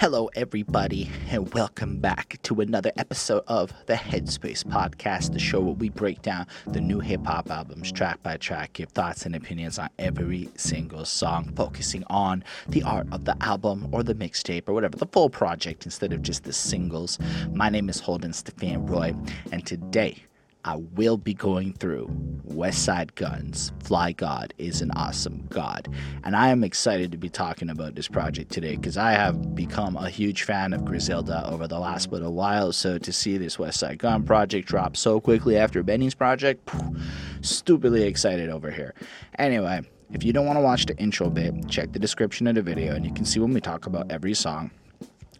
Hello, everybody, and welcome back to another episode of the Headspace Podcast, the show where we break down the new hip hop albums track by track, give thoughts and opinions on every single song, focusing on the art of the album or the mixtape or whatever, the full project instead of just the singles. My name is Holden Stefan Roy, and today I will be going through Westside Gunn's. Fly God is an Awesome God. And I am excited to be talking about this project today because I have become a huge fan of Griselda over the last little while. So to see this Westside Gunn project drop so quickly after Benny's project, stupidly excited over here. Anyway, if you don't want to watch the intro bit, check the description of the video and you can see when we talk about every song.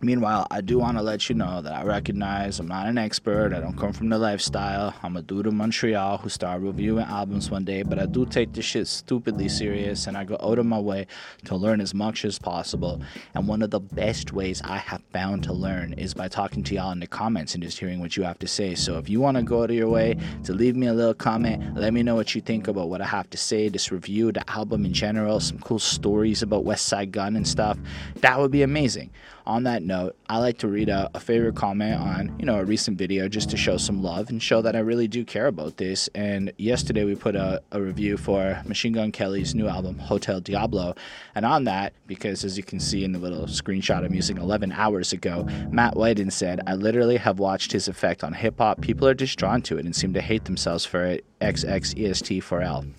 Meanwhile, I do want to let you know that I recognize I'm not an expert. I don't come from the lifestyle. I'm a dude in Montreal who started reviewing albums one day, but I do take this shit stupidly serious and I go out of my way to learn as much as possible. And one of the best ways I have found to learn is by talking to y'all in the comments and just hearing what you have to say. So if you want to go to your way to leave me a little comment, let me know what you think about what I have to say, this review, the album in general, some cool stories about Westside Gunn and stuff, that would be amazing on that note, I like to read a, a, favorite comment on, you know, a recent video just to show some love and show that I really do care about this. And yesterday we put a, a review for Machine Gun Kelly's new album, Hotel Diablo. And on that, because as you can see in the little screenshot I'm using 11 hours ago, Matt Whiten said, I literally have watched his effect on hip hop. People are just drawn to it and seem to hate themselves for it. XXEST4L.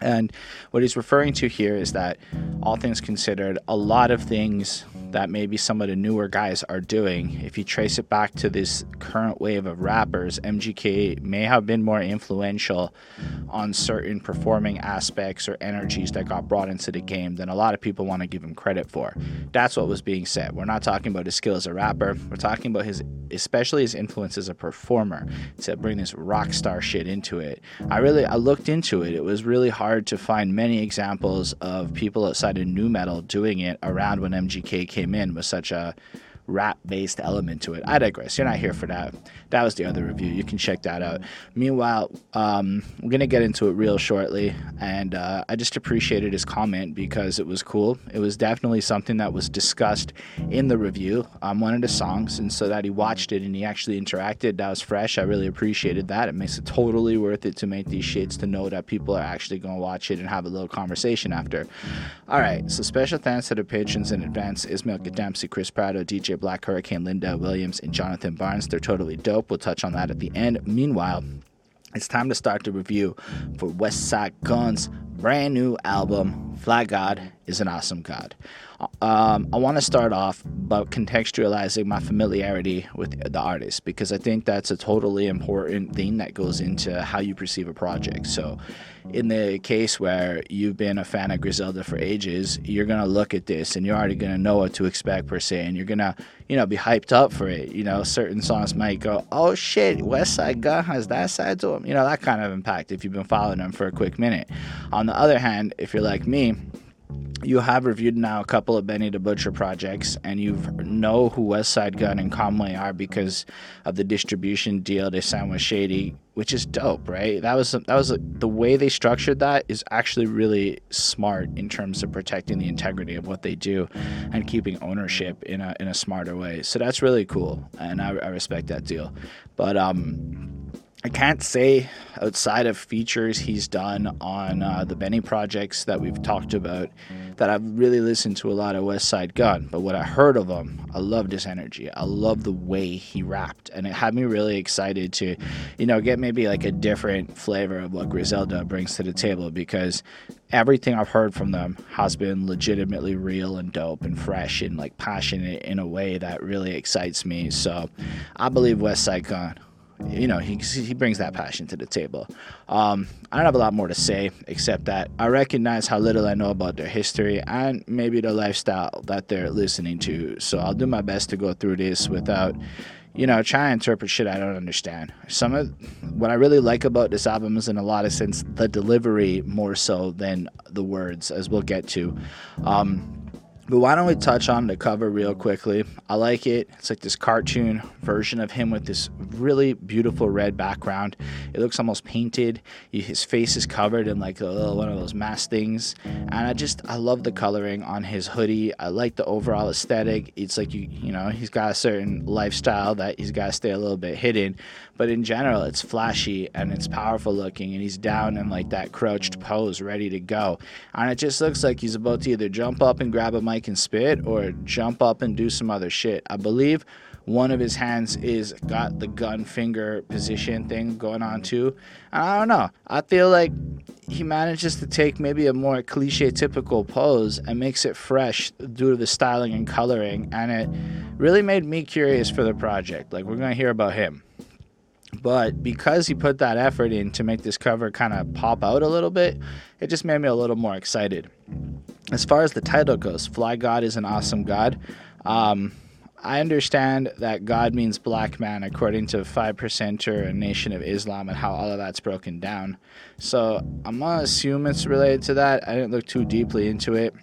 And what he's referring to here is that, all things considered, a lot of things that maybe some of the newer guys are doing, if you trace it back to this current wave of rappers, MGK may have been more influential on certain performing aspects or energies that got brought into the game than a lot of people want to give him credit for. That's what was being said. We're not talking about his skill as a rapper, we're talking about his, especially his influence as a performer to bring this rock star shit into it. I really, I looked into it. It was really hard to find many examples of people outside of nu metal doing it around when MGK came in with such a rap based element to it. I digress. You're not here for that. That was the other review. You can check that out. Meanwhile, um, we're going to get into it real shortly. And uh, I just appreciated his comment because it was cool. It was definitely something that was discussed in the review on one of the songs. And so that he watched it and he actually interacted, that was fresh. I really appreciated that. It makes it totally worth it to make these shits to know that people are actually going to watch it and have a little conversation after. All right. So special thanks to the patrons in advance Ismail Dempsey, Chris Prado, DJ Black Hurricane, Linda mm-hmm. Williams, and mm-hmm. Jonathan Barnes. They're totally dope. We'll touch on that at the end. Meanwhile, it's time to start the review for Westside Gunn's brand new album, Fly God is an Awesome God. Um, I want to start off by contextualizing my familiarity with the artist because I think that's a totally important thing that goes into how you perceive a project. So, in the case where you've been a fan of Griselda for ages, you're gonna look at this and you're already gonna know what to expect per se, and you're gonna, you know, be hyped up for it. You know, certain songs might go, "Oh shit, Westside Gunn has that side to him," you know, that kind of impact if you've been following them for a quick minute. On the other hand, if you're like me you have reviewed now a couple of Benny the Butcher projects, and you know who Westside Gunn and Conway are because of the distribution deal they signed with Shady, which is dope, right? That was that was the way they structured that is actually really smart in terms of protecting the integrity of what they do and keeping ownership in a in a smarter way. So that's really cool, and I, I respect that deal. But um I can't say outside of features he's done on uh, the Benny projects that we've talked about that I've really listened to a lot of Westside Gunn. But what I heard of him, I loved his energy. I love the way he rapped, and it had me really excited to, you know, get maybe like a different flavor of what Griselda brings to the table because everything I've heard from them has been legitimately real and dope and fresh and like passionate in a way that really excites me. So I believe West Westside Gunn you know, he, he brings that passion to the table. Um, I don't have a lot more to say except that I recognize how little I know about their history and maybe the lifestyle that they're listening to. So I'll do my best to go through this without, you know, trying to interpret shit I don't understand. Some of what I really like about this album is, in a lot of sense, the delivery more so than the words, as we'll get to. Um, But why don't we touch on the cover real quickly? I like it. It's like this cartoon version of him with this really beautiful red background. It looks almost painted. His face is covered in like a little one of those mask things. And I just I love the coloring on his hoodie. I like the overall aesthetic. It's like you you know, he's got a certain lifestyle that he's got to stay a little bit hidden. But in general, it's flashy and it's powerful looking, and he's down in like that crouched pose, ready to go. And it just looks like he's about to either jump up and grab a mic and spit, or jump up and do some other shit. I believe one of his hands is got the gun finger position thing going on too. And I don't know. I feel like he manages to take maybe a more cliche typical pose and makes it fresh due to the styling and coloring and it really made me curious for the project. Like we're going to hear about him. But because he put that effort in to make this cover kind of pop out a little bit, it just made me a little more excited. As far as the title goes, Fly God is an awesome God. Um, I understand that God means black man according to 5% or a Nation of Islam and how all of that's broken down. So I'm to assume it's related to that. I didn't look too deeply into it.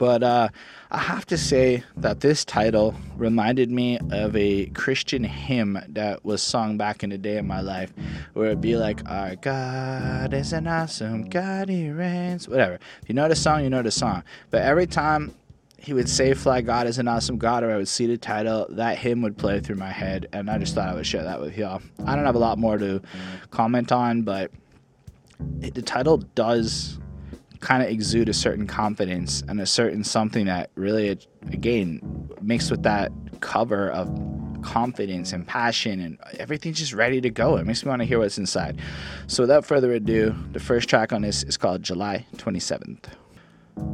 But uh, I have to say that this title reminded me of a Christian hymn that was sung back in the day in my life, where it'd be like, Our God is an awesome God, He reigns. Whatever. If you know the song, you know the song. But every time he would say Fly God is an awesome God, or I would see the title, that hymn would play through my head, and I just thought I would share that with y'all. I don't have a lot more to comment on, but the title does kind of exude a certain confidence and a certain something that really, again, mixed with that cover of confidence and passion and everything's just ready to go. It makes me want to hear what's inside. So, without further ado, the first track on this is called July 27th.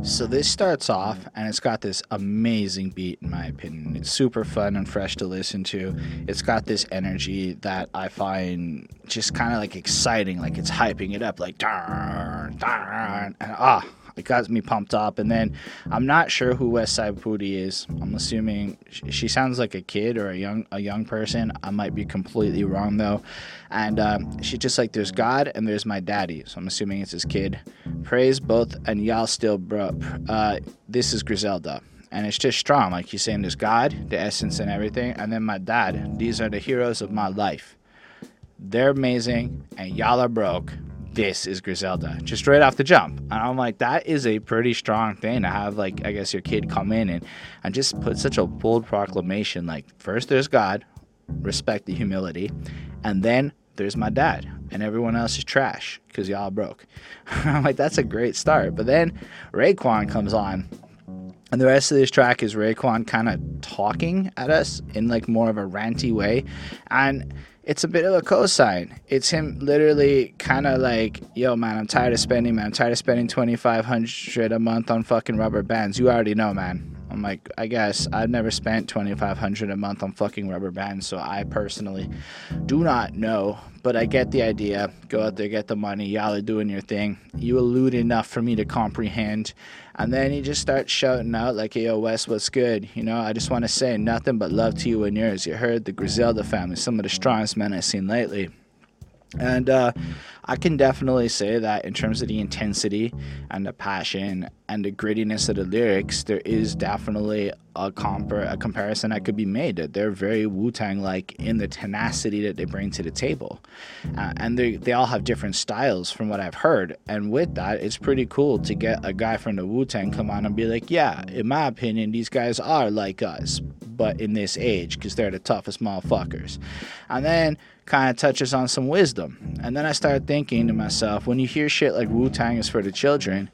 So this starts off and it's got this amazing beat in my opinion. It's super fun and fresh to listen to. It's got this energy that I find just kind of like exciting, like it's hyping it up like darn, darn, and ah, it got me pumped up. And then I'm not sure who Westside Pootie is. I'm assuming she sounds like a kid or a young a young person. I might be completely wrong though. And um, she's just like, there's God and there's my daddy. So I'm assuming it's his kid. Praise both and y'all still bro. Uh, this is Griselda and it's just strong. Like he's saying, there's God, the essence, and everything, and then my dad. These are the heroes of my life. They're amazing, and y'all are broke this is Griselda, just right off the jump. And I'm like, that is a pretty strong thing to have, like, I guess your kid come in and, and just put such a bold proclamation. Like, first there's God, respect the humility, and then there's my dad, and everyone else is trash because y'all broke. I'm like, that's a great start. But then Raekwon comes on, and the rest of this track is Raekwon kind of talking at us in like more of a ranty way. And it's a bit of a cosign. It's him literally kind of like, yo, man, I'm tired of spending, man. I'm tired of spending 2500 a month on fucking rubber bands. You already know, man. I'm like, I guess I've never spent 2500 a month on fucking rubber bands, so I personally do not know. But I get the idea. Go out there, get the money. Y'all are doing your thing. You elude enough for me to comprehend. And then he just starts shouting out, like, yo, Wes, what's good? You know, I just want to say nothing but love to you and yours. You heard the Griselda family, some of the strongest men I've seen lately. And uh, I can definitely say that in terms of the intensity and the passion and the grittiness of the lyrics, there is definitely a, compar- a comparison that could be made. That they're very Wu Tang like in the tenacity that they bring to the table. Uh, and they, they all have different styles from what I've heard. And with that, it's pretty cool to get a guy from the Wu Tang come on and be like, yeah, in my opinion, these guys are like us, but in this age, because they're the toughest motherfuckers. And then kind of touches on some wisdom. And then I started thinking to myself, when you hear shit like Wu Tang is for the children,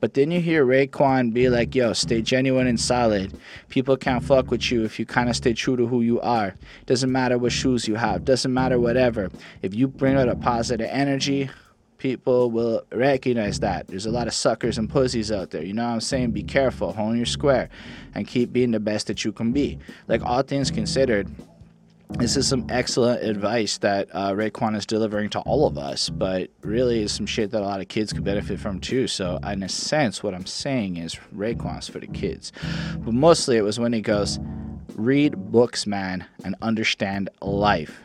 but then you hear Raekwon be like, yo, stay genuine and solid. People can't fuck with you if you kind of stay true to who you are. Doesn't matter what shoes you have, doesn't matter whatever. If you bring out a positive energy, people will recognize that. There's a lot of suckers and pussies out there. You know what I'm saying? Be careful, hone your square, and keep being the best that you can be. Like, all things considered, this is some excellent advice that uh, Raekwon is delivering to all of us, but really is some shit that a lot of kids could benefit from too. So, in a sense, what I'm saying is Raekwon's for the kids. But mostly it was when he goes, read books, man, and understand life.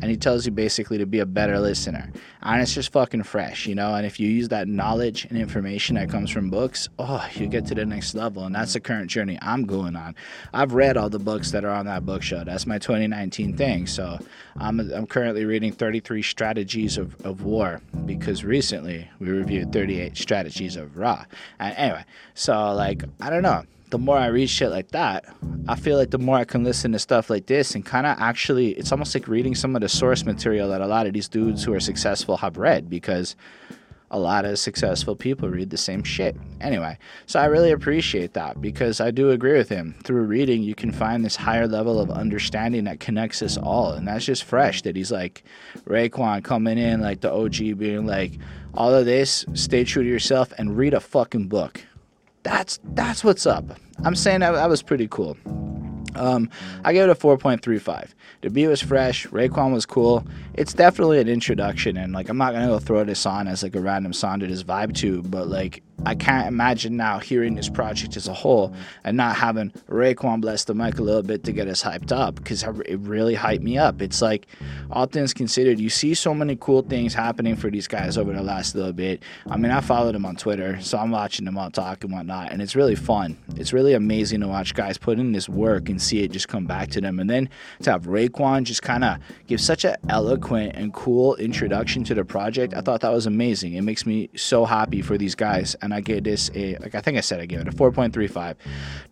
And he tells you basically to be a better listener. And it's just fucking fresh, you know. And if you use that knowledge and information that comes from books, oh, you get to the next level. And that's the current journey I'm going on. I've read all the books that are on that book show. That's my 2019 thing. So I'm, I'm currently reading 33 Strategies of, of War because recently we reviewed 38 Strategies of Ra. And anyway, so like, I don't know the more I read shit like that, I feel like the more I can listen to stuff like this and kind of actually, it's almost like reading some of the source material that a lot of these dudes who are successful have read because a lot of successful people read the same shit. Anyway, so I really appreciate that because I do agree with him. Through reading, you can find this higher level of understanding that connects us all. And that's just fresh that he's like Raekwon coming in, like the OG being like, all of this, stay true to yourself and read a fucking book. That's that's what's up. I'm saying that, that was pretty cool. Um, I gave it a 4.35. The beat was fresh. Raekwon was cool. It's definitely an introduction, and like I'm not gonna go throw this on as like a random song to just vibe to, but like I can't imagine now hearing this project as a whole and not having Raekwon bless the mic a little bit to get us hyped up because it really hyped me up. It's like, all things considered, you see so many cool things happening for these guys over the last little bit. I mean, I followed them on Twitter, so I'm watching them all talk and whatnot, and it's really fun. It's really amazing to watch guys put in this work and see it just come back to them. And then to have Raekwon just kind of give such an eloquent and cool introduction to the project, I thought that was amazing. It makes me so happy for these guys and I gave this a like I think I said I gave it a 4.35.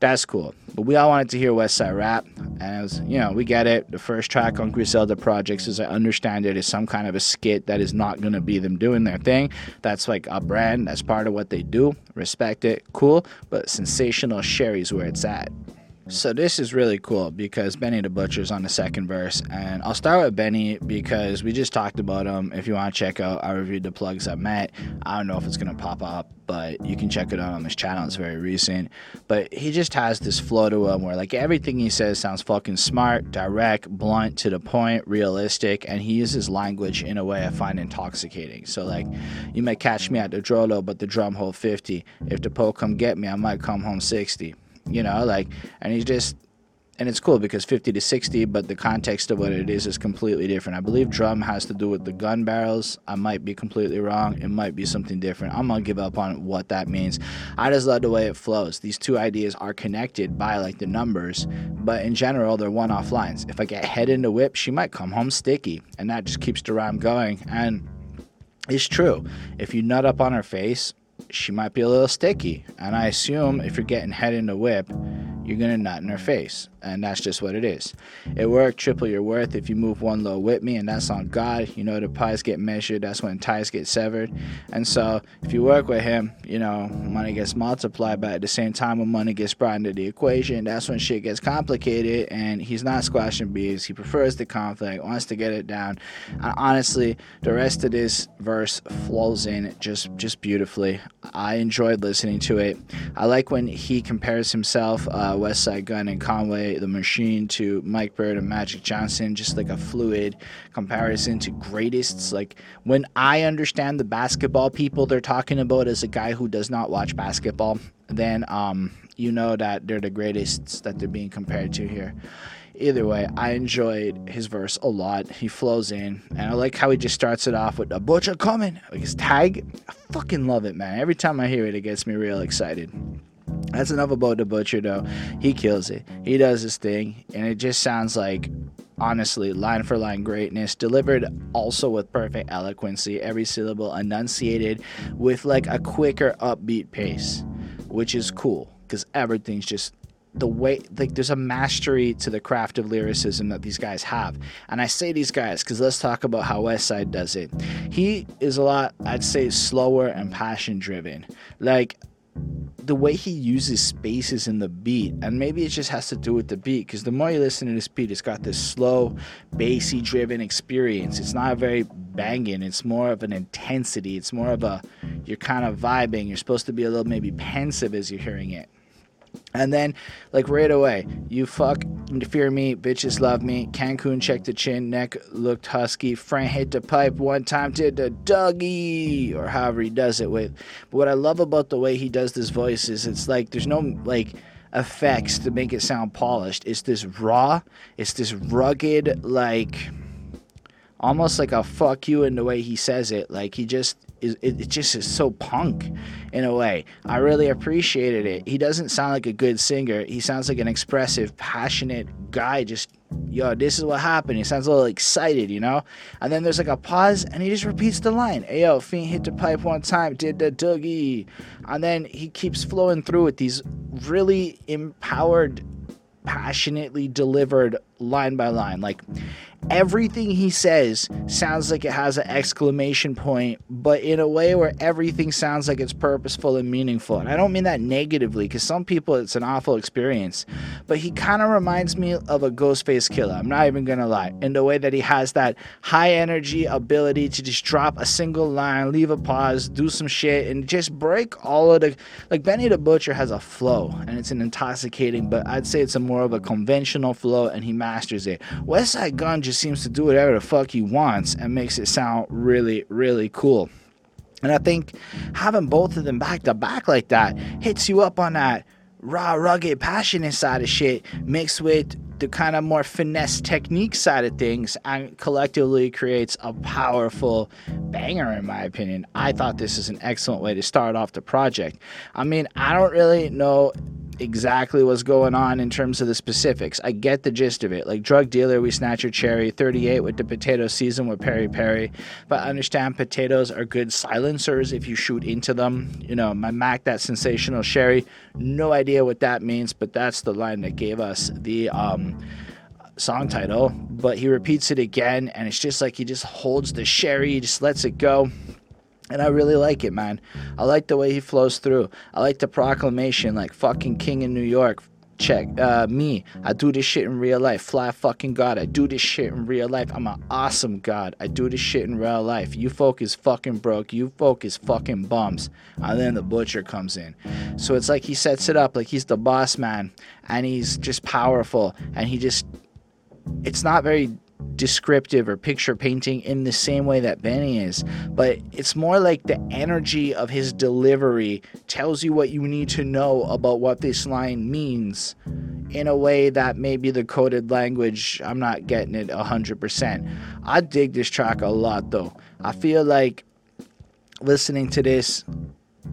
That's cool. But we all wanted to hear Westside Rap, and it was you know we get it. The first track on Griselda Projects, as I understand it, is some kind of a skit that is not gonna be them doing their thing. That's like a brand. That's part of what they do. Respect it. Cool. But sensational Sherry's where it's at. So this is really cool because Benny the Butcher's on the second verse, and I'll start with Benny because we just talked about him. If you want to check out, I reviewed the plugs I met. I don't know if it's gonna pop up, but you can check it out on this channel. It's very recent, but he just has this flow to him where like everything he says sounds fucking smart, direct, blunt, to the point, realistic, and he uses language in a way I find intoxicating. So like, you might catch me at the Drolo, but the drum hold 50. If the po come get me, I might come home 60 you know, like, and he's just, and it's cool because 50 to 60, but the context of what it is is completely different. I believe drum has to do with the gun barrels. I might be completely wrong. It might be something different. I'm gonna give up on what that means. I just love the way it flows. These two ideas are connected by like the numbers, but in general, they're one off lines. If I get head into whip, she might come home sticky, and that just keeps the rhyme going. And it's true. If you nut up on her face, she might be a little sticky. And I assume if you're getting head in the whip, you're gonna nut in her face and that's just what it is. It worked, triple your worth if you move one low with me, and that's on God. You know, the pies get measured, that's when ties get severed. And so, if you work with him, you know, money gets multiplied, but at the same time, when money gets brought into the equation, that's when shit gets complicated, and he's not squashing bees. He prefers the conflict, wants to get it down. And honestly, the rest of this verse flows in just, just beautifully. I enjoyed listening to it. I like when he compares himself, uh, Westside Gunn and Conway the Machine to Mike Bird and Magic Johnson, just like a fluid comparison to greatest. Like when I understand the basketball people they're talking about as a guy who does not watch basketball, then um, you know that they're the greatest that they're being compared to here. Either way, I enjoyed his verse a lot. He flows in, and I like how he just starts it off with a butcher coming, like his tag. I fucking love it, man. Every time I hear it, it gets me real excited. That's enough about the butcher, though. He kills it. He does his thing, and it just sounds like, honestly, line for line greatness, delivered also with perfect eloquency, every syllable enunciated with like a quicker, upbeat pace, which is cool because everything's just the way like there's a mastery to the craft of lyricism that these guys have and i say these guys because let's talk about how westside does it he is a lot i'd say slower and passion driven like the way he uses spaces in the beat, and maybe it just has to do with the beat, because the more you listen to this beat, it's got this slow, bassy driven experience. It's not very banging, it's more of an intensity. It's more of a, you're kind of vibing. You're supposed to be a little maybe pensive as you're hearing it. And then, like right away, you fuck, fear me, bitches love me. Cancun checked the chin, neck looked husky. Frank hit the pipe one time, did the Dougie, or however he does it with. But what I love about the way he does this voice is it's like there's no like effects to make it sound polished. It's this raw, it's this rugged, like almost like a fuck you in the way he says it. Like he just is it, it just is so punk in a way. I really appreciated it. He doesn't sound like a good singer. He sounds like an expressive, passionate guy just yo, this is what happened. He sounds a little excited, you know? And then there's like a pause and he just repeats the line. Hey, yo, Fiend hit the pipe one time, did the doogie. And then he keeps flowing through with these really empowered, passionately delivered line by line. Like everything he says sounds like it has an exclamation point, but in a way where everything sounds like it's purposeful and meaningful. And I don't mean that negatively, because some people it's an awful experience. But he kind of reminds me of a Ghostface Killah. I'm not even gonna lie. In the way that he has that high energy ability to just drop a single line, leave a pause, do some shit, and just break all of the. Like Benny the Butcher has a flow, and it's an intoxicating, but I'd say it's a more of a conventional flow, and he masters it. Westside Gunn just seems to do whatever the fuck he wants and makes it sound really, really cool. And I think having both of them back to back like that hits you up on that raw, rugged, passionate side of shit mixed with the kind of more finesse technique side of things and collectively creates a powerful banger in my opinion. I thought this is an excellent way to start off the project. I mean, I don't really know exactly what's going on in terms of the specifics. I get the gist of it. Like drug dealer, we snatch your cherry. 38 with the potato season with Peri Peri. But I understand potatoes are good silencers if you shoot into them. You know, my Mac, that sensational sherry. No idea what that means, but that's the line that gave us the um, song title. But he repeats it again, and it's just like he just holds the sherry, he just lets it go. And I really like it, man. I like the way he flows through. I like the proclamation, like fucking king in New York. Check uh, me. I do this shit in real life. Fly fucking God. I do this shit in real life. I'm an awesome God. I do this shit in real life. You folk is fucking broke. You folk is fucking bums. And then the butcher comes in. So it's like he sets it up like he's the boss man and he's just powerful and he just it's not very descriptive or picture painting in the same way that Benny is, but it's more like the energy of his delivery tells you what you need to know about what this line means in a way that maybe the coded language, I'm not getting it 100%. I dig this track a lot though. I feel like listening to this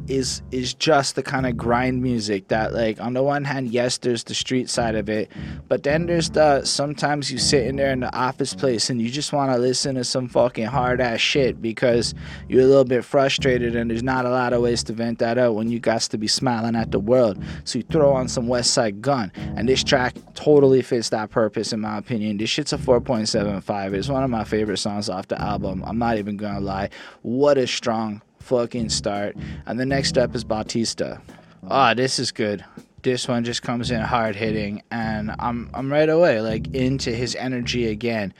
is is just the kind of grind music that like on the one hand yes there's the street side of it but then there's the sometimes you sit in there in the office place and you just want to listen to some fucking hard ass shit because you're a little bit frustrated and there's not a lot of ways to vent that out when you got to be smiling at the world. So you throw on some Westside Gunn and this track totally fits that purpose in my opinion. This shit's a 4.75 it's one of my favorite songs off the album. I'm not even gonna lie. What a strong fucking start. And the next up is Bautista. Ah, oh, this is good. This one just comes in hard hitting, and I'm I'm right away like into his energy again.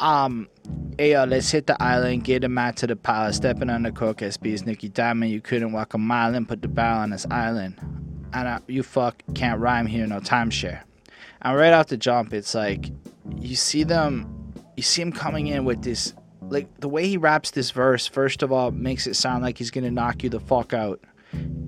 Um, hey yo, let's hit the island, get him out to the palace, stepping on the coke SB's Nicky Diamond. You couldn't walk a mile and put the barrel on this island. And I, you fuck can't rhyme here, no timeshare. And right off the jump, it's like you see them, you see him coming in with this like the way he raps this verse first of all makes it sound like he's gonna knock you the fuck out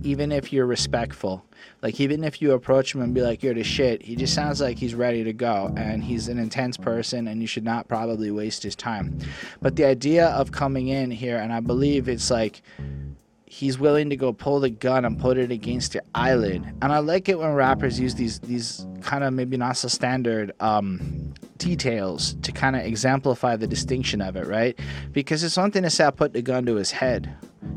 even if you're respectful. Like even if you approach him and be like you're the shit he just sounds like he's ready to go and he's an intense person and you should not probably waste his time. But the idea of coming in here and i believe it's like he's willing to go pull the gun and put it against your eyelid. And i like it when rappers use these these kind of maybe not so standard um details to kind of exemplify the distinction of it, right? Because it's one thing to say I put the gun to his head.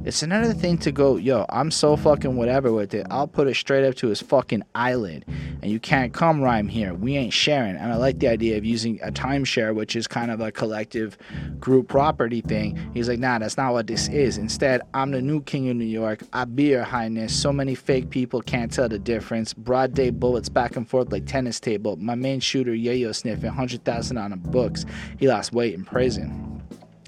It's another thing to go, yo, I'm so fucking whatever with it. I'll put it straight up to his fucking eyelid. And you can't come rhyme here. We ain't sharing. And I like the idea of using a timeshare, which is kind of a collective group property thing. He's like, nah, that's not what this is. Instead, I'm the new king of New York. I be your highness. So many fake people can't tell the difference. Broad day bullets back and forth like tennis table. My main shooter, yayo sniffing, 100,000 on the books. He lost weight in prison.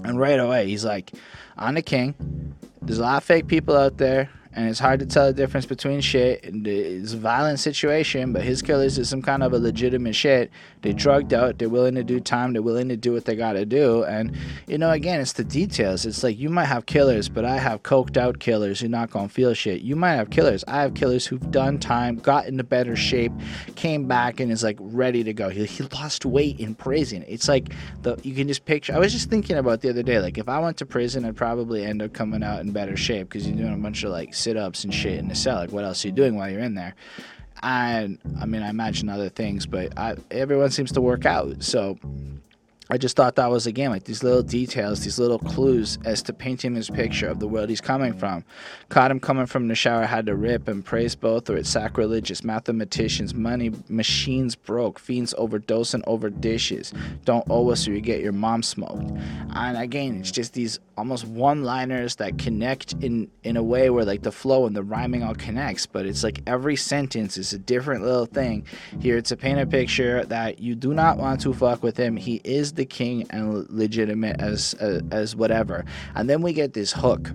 And right away, he's like, I'm the king. There's a lot of fake people out there, and it's hard to tell the difference between shit. It's a violent situation, but his killers is some kind of a legitimate shit. They drugged out. They're willing to do time. They're willing to do what they gotta do. And you know, again, it's the details. It's like you might have killers, but I have coked out killers who not gonna feel shit. You might have killers. I have killers who've done time, got into better shape, came back, and is like ready to go. He, he lost weight in prison. It's like the you can just picture. I was just thinking about the other day. Like if I went to prison, I'd probably end up coming out in better shape because you're doing a bunch of like sit ups and shit in the cell. Like, what else are you doing while you're in there? And I mean, I imagine other things, but I, everyone seems to work out. So I just thought that was again like these little details, these little clues as to painting this picture of the world he's coming from. Caught him coming from the shower, had to rip and praise both, or it's sacrilegious. Mathematicians, money machines broke, fiends overdosing over dishes. Don't owe us or you get your mom smoked. And again, it's just these almost one-liners that connect in in a way where like the flow and the rhyming all connects, but it's like every sentence is a different little thing. Here, it's to paint a picture that you do not want to fuck with him. He is the king and legitimate as uh, as whatever. And then we get this hook.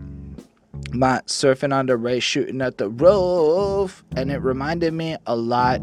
Matt surfing on the race, shooting at the roof, and it reminded me a lot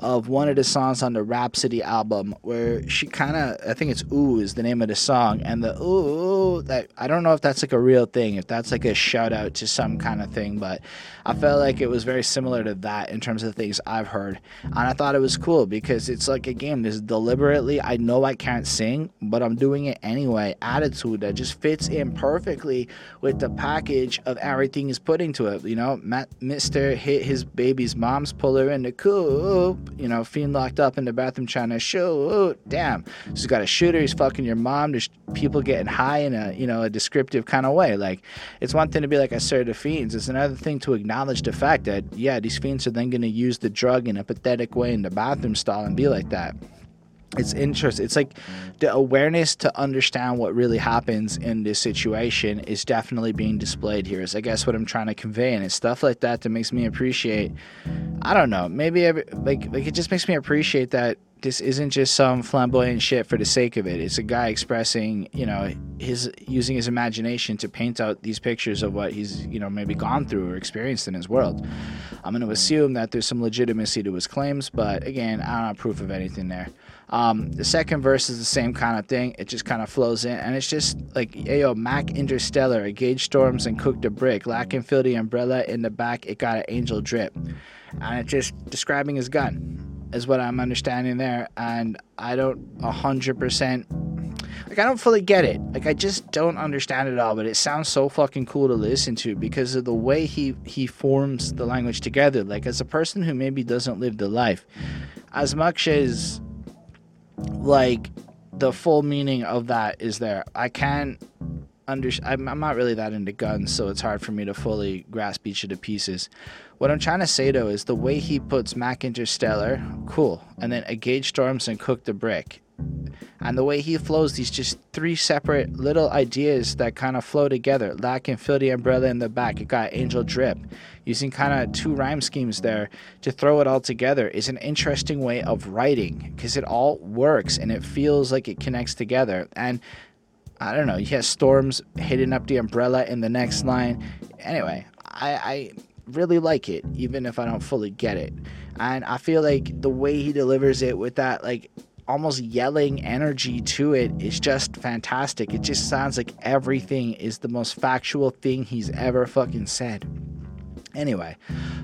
of one of the songs on the Rapsody album where she kind of I think it's Ooh is the name of the song and the Ooh that I don't know if that's like a real thing if that's like a shout out to some kind of thing but I felt like it was very similar to that in terms of things I've heard and I thought it was cool because it's like a game this deliberately I know I can't sing but I'm doing it anyway attitude that just fits in perfectly with the package of everything he's putting to it you know Matt Mr. hit his baby's mom's puller in the coop you know, fiend locked up in the bathroom trying to shoot. Damn. So he's got a shooter. He's fucking your mom. There's people getting high in a, you know, a descriptive kind of way. Like, it's one thing to be like, I serve the fiends. It's another thing to acknowledge the fact that, yeah, these fiends are then going to use the drug in a pathetic way in the bathroom stall and be like that it's interesting. It's like the awareness to understand what really happens in this situation is definitely being displayed here. Is I guess what I'm trying to convey, and it's stuff like that that makes me appreciate. I don't know. Maybe every, like like it just makes me appreciate that this isn't just some flamboyant shit for the sake of it. It's a guy expressing, you know, his using his imagination to paint out these pictures of what he's, you know, maybe gone through or experienced in his world. I'm going to assume that there's some legitimacy to his claims, but again, I don't have proof of anything there. Um, the second verse is the same kind of thing. It just kind of flows in, and it's just like, yo, Mac Interstellar, gauge storms and cooked a brick. Lack and the umbrella in the back. It got an angel drip, and it's just describing his gun, is what I'm understanding there. And I don't a hundred percent. Like I don't fully get it. Like I just don't understand it all, but it sounds so fucking cool to listen to because of the way he he forms the language together. Like as a person who maybe doesn't live the life, as much as like the full meaning of that is there. I can't under I'm, I'm not really that into guns, so it's hard for me to fully grasp each of the pieces. What I'm trying to say though is the way he puts Mac Interstellar, cool, and then a gauge storms and cook the brick and the way he flows these just three separate little ideas that kind of flow together lack and fill the umbrella in the back it got angel drip using kind of two rhyme schemes there to throw it all together is an interesting way of writing because it all works and it feels like it connects together and i don't know he has storms hitting up the umbrella in the next line anyway i i really like it even if i don't fully get it and i feel like the way he delivers it with that like almost yelling energy to it is just fantastic. It just sounds like everything is the most factual thing he's ever fucking said. Anyway,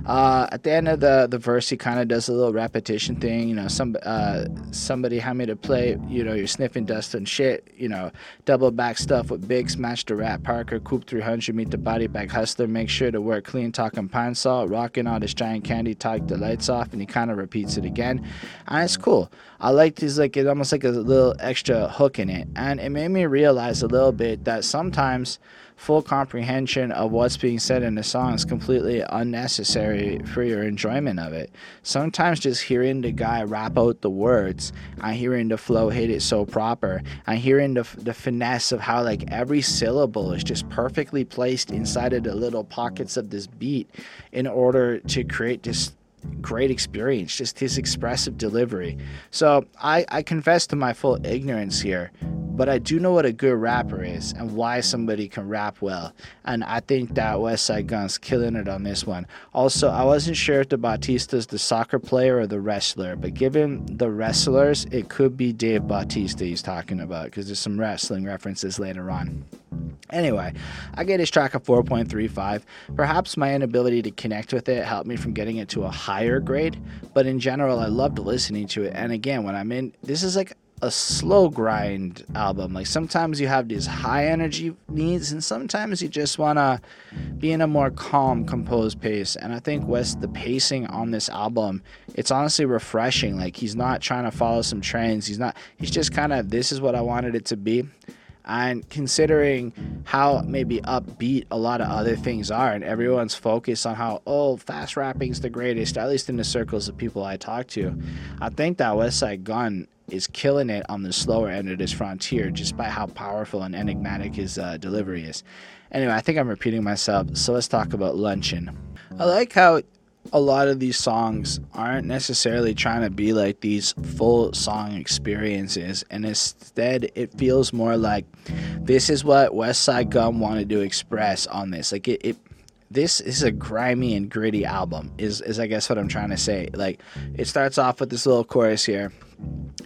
uh, at the end of the, the verse, he kind of does a little repetition thing. You know, some uh, somebody had me to play. You know, you're sniffing dust and shit. You know, double back stuff with big smash the rat Parker, Coop 300, meet the body bag hustler. Make sure to wear clean, talking pine salt, rocking all this giant candy, take the lights off, and he kind of repeats it again, and it's cool. I like this like it's almost like a little extra hook in it, and it made me realize a little bit that sometimes full comprehension of what's being said in the song is completely unnecessary for your enjoyment of it. Sometimes just hearing the guy rap out the words and hearing the flow hit it so proper and hearing the, the finesse of how like every syllable is just perfectly placed inside of the little pockets of this beat in order to create this great experience, just his expressive delivery. So I, I confess to my full ignorance here but I do know what a good rapper is and why somebody can rap well. And I think that Westside Gunn's killing it on this one. Also, I wasn't sure if the Bautista's the soccer player or the wrestler, but given the wrestlers, it could be Dave Bautista he's talking about because there's some wrestling references later on. Anyway, I gave this track a 4.35. Perhaps my inability to connect with it helped me from getting it to a higher grade, but in general, I loved listening to it. And again, when I'm in, this is like a slow grind album. Like sometimes you have these high energy needs, and sometimes you just want to be in a more calm, composed pace. And I think West, the pacing on this album, it's honestly refreshing. Like he's not trying to follow some trends. He's not. He's just kind of this is what I wanted it to be. And considering how maybe upbeat a lot of other things are, and everyone's focused on how, oh, fast rapping's the greatest, at least in the circles of people I talk to, I think that Westside Gunn is killing it on the slower end of this frontier just by how powerful and enigmatic his uh, delivery is. Anyway, I think I'm repeating myself, so let's talk about Luncheon. I like how a lot of these songs aren't necessarily trying to be like these full song experiences, and instead it feels more like this is what Westside Gunn wanted to express on this. Like it, it this is a grimy and gritty album is, is i guess what i'm trying to say like it starts off with this little chorus here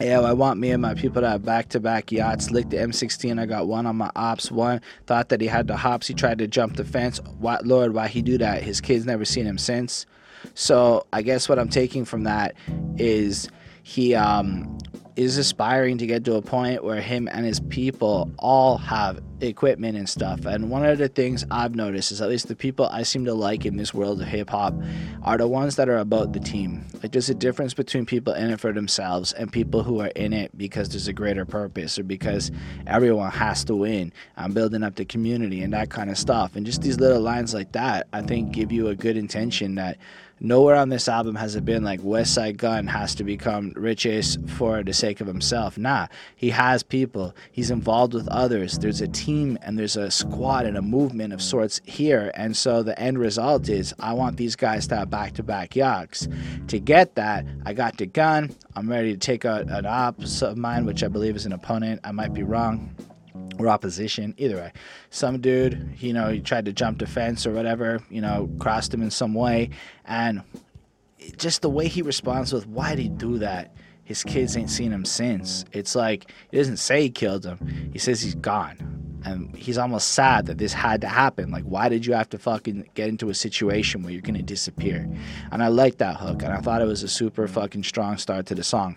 yeah, I want me and my people to have back to back yachts. Licked the M16. I got one on my ops. One thought that he had the hops. He tried to jump the fence. What, Lord, why he do that? His kids never seen him since. So I guess what I'm taking from that is he um, is aspiring to get to a point where him and his people all have equipment and stuff. And one of the things I've noticed is at least the people I seem to like in this world of hip hop are the ones that are about the team. Like there's a difference between people in it for themselves and people who are in it because there's a greater purpose or because everyone has to win. I'm building up the community and that kind of stuff. And just these little lines like that, I think give you a good intention that nowhere on this album has it been like Westside Gunn has to become richest for the sake of himself. Nah, he has people. He's involved with others. There's a team and there's a squad and a movement of sorts here. And so the end result is I want these guys to have back to back yachts. To get that, I got the gun. I'm ready to take out an op of mine, which I believe is an opponent. I might be wrong or opposition. Either way, some dude, you know, he tried to jump the fence or whatever, you know, crossed him in some way, and just the way he responds with, "Why'd he do that?" His kids ain't seen him since. It's like he doesn't say he killed him. He says he's gone. And he's almost sad that this had to happen. Like, why did you have to fucking get into a situation where you're gonna disappear? And I like that hook, and I thought it was a super fucking strong start to the song.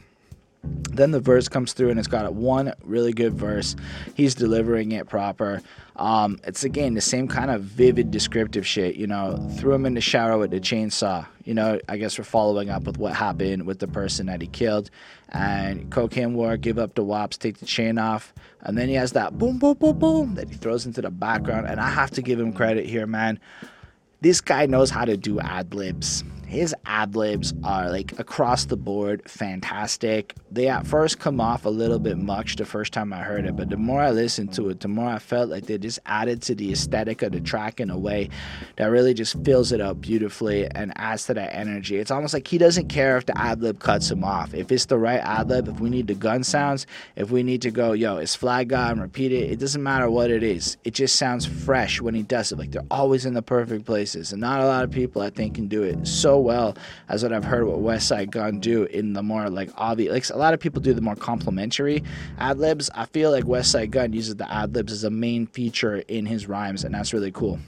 Then the verse comes through and it's got one really good verse. He's delivering it proper. Um, it's again the same kind of vivid descriptive shit, you know. Threw him in the shower with the chainsaw. You know, I guess we're following up with what happened with the person that he killed. And cocaine war, give up the wops, take the chain off. And then he has that boom, boom, boom, boom that he throws into the background. And I have to give him credit here, man. This guy knows how to do ad libs his ad libs are like across the board fantastic. They at first come off a little bit much the first time I heard it, but the more I listened to it, the more I felt like they just added to the aesthetic of the track in a way that really just fills it up beautifully and adds to that energy. It's almost like he doesn't care if the ad lib cuts him off. If it's the right ad lib, if we need the gun sounds, if we need to go, yo, it's flag guy and repeat it, it doesn't matter what it is. It just sounds fresh when he does it. Like they're always in the perfect places. And not a lot of people I think can do it so well as what I've heard what Westside Gunn do in the more like obvious. Like a lot of people do the more complimentary ad libs. I feel like Westside Gunn uses the ad libs as a main feature in his rhymes, and that's really cool.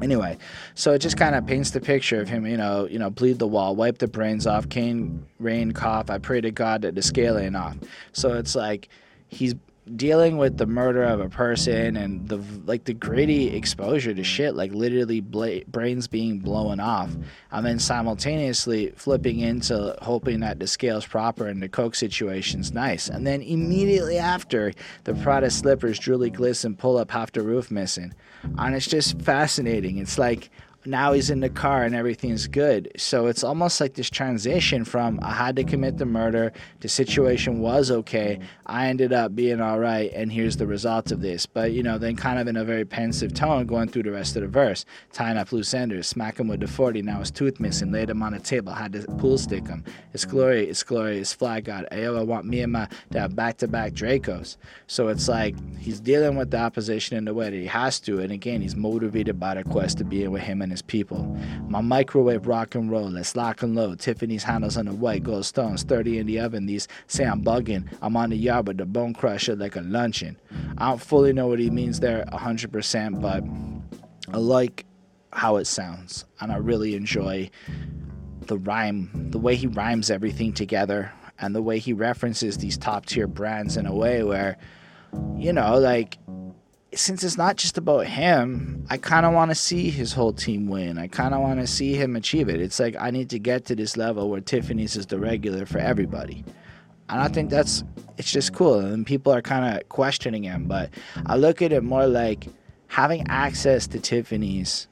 Anyway, so it just kind of paints the picture of him, you know, you know, bleed the wall, wipe the brains off, cane, rain, cough. I pray to God that the scale ain't off. So it's like he's dealing with the murder of a person and the like the gritty exposure to shit like literally bla- brains being blown off. And then simultaneously flipping into hoping that the scale's proper and the coke situation's nice. And then immediately after the prada slippers drooly glisten pull up half the roof missing. And it's just fascinating. It's like now he's in the car and everything's good. So it's almost like this transition from I had to commit the murder, the situation was okay, I ended up being all right, and here's the result of this. But you know, then kind of in a very pensive tone, going through the rest of the verse, tying up loose enders, smack him with the 40, now his tooth missing, laid him on the table, had to pool stick him. It's glory, it's glory, it's flag god. Ayo, I want me and my dad back to back Dracos. So it's like he's dealing with the opposition in the way that he has to, and again, he's motivated by the quest to be with him and his people. My microwave rock and roll, let's lock and load. Tiffany's handles on the white gold stones, 30 in the oven. These say I'm bugging. I'm on the yard with the bone crusher like a luncheon. I don't fully know what he means there 100%, but I like how it sounds, and I really enjoy the rhyme, the way he rhymes everything together, and the way he references these top tier brands in a way where, you know, like since it's not just about him, I kind of want to see his whole team win. I kind of want to see him achieve it. It's like I need to get to this level where Tiffany's is the regular for everybody. And I think that's it's just cool. And people are kind of questioning him, but I look at it more like having access to Tiffany's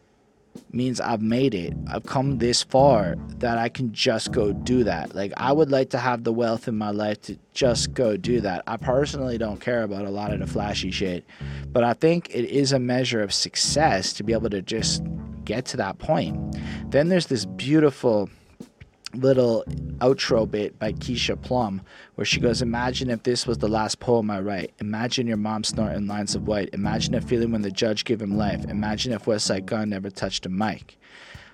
means I've made it. I've come this far that I can just go do that. Like I would like to have the wealth in my life to just go do that. I personally don't care about a lot of the flashy shit, but I think it is a measure of success to be able to just get to that point. Then there's this beautiful little outro bit by Keisha Plum where she goes, Imagine if this was the last poem I write. Imagine your mom snorting lines of white. Imagine a feeling when the judge gave him life. Imagine if Westside Gunn never touched a mic.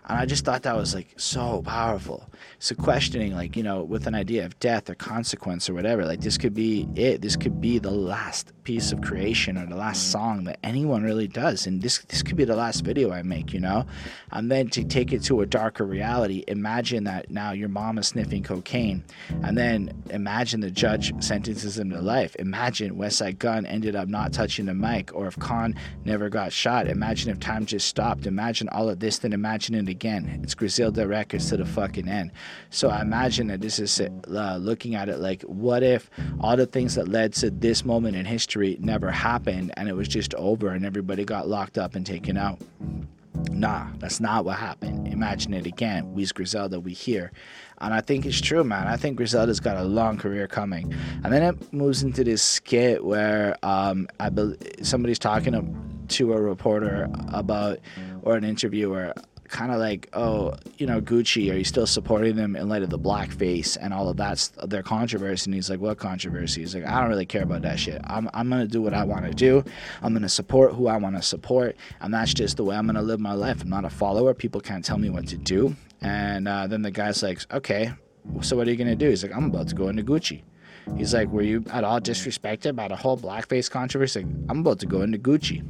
And I just thought that was like so powerful. So questioning, like, you know, with an idea of death or consequence or whatever, like this could be it. This could be the last piece of creation or the last mm. song that anyone really does. And this this could be the last video I make, you know? And then to take it to a darker reality, imagine that now your mom is sniffing cocaine. And then imagine the judge sentences him to life. Imagine Westside Gunn ended up not touching the mic, or if Khan never got shot. Imagine if time just stopped. Imagine all of this, then imagine it again. It's Griselda Records to the fucking end. So I imagine that this is uh, looking at it like, what if all the things that led to this moment in history never happened and it was just over and everybody got locked up and taken out? Nah, that's not what happened. Imagine it again. We's Griselda, we here. And I think it's true, man. I think Griselda's got a long career coming. And then it moves into this skit where um, I be- somebody's talking to, to a reporter about, or an interviewer kind of like, oh, you know, Gucci, are you still supporting them in light of the blackface and all of that's their controversy? And he's like, what controversy? He's like, I don't really care about that shit. I'm, I'm going to do what I want to do. I'm going to support who I want to support. And that's just the way I'm going to live my life. I'm not a follower. People can't tell me what to do. And uh, then the guy's like, okay, so what are you going to do? He's like, I'm about to go into Gucci. He's like, were you at all disrespected by the whole blackface controversy? Like, I'm about to go into Gucci.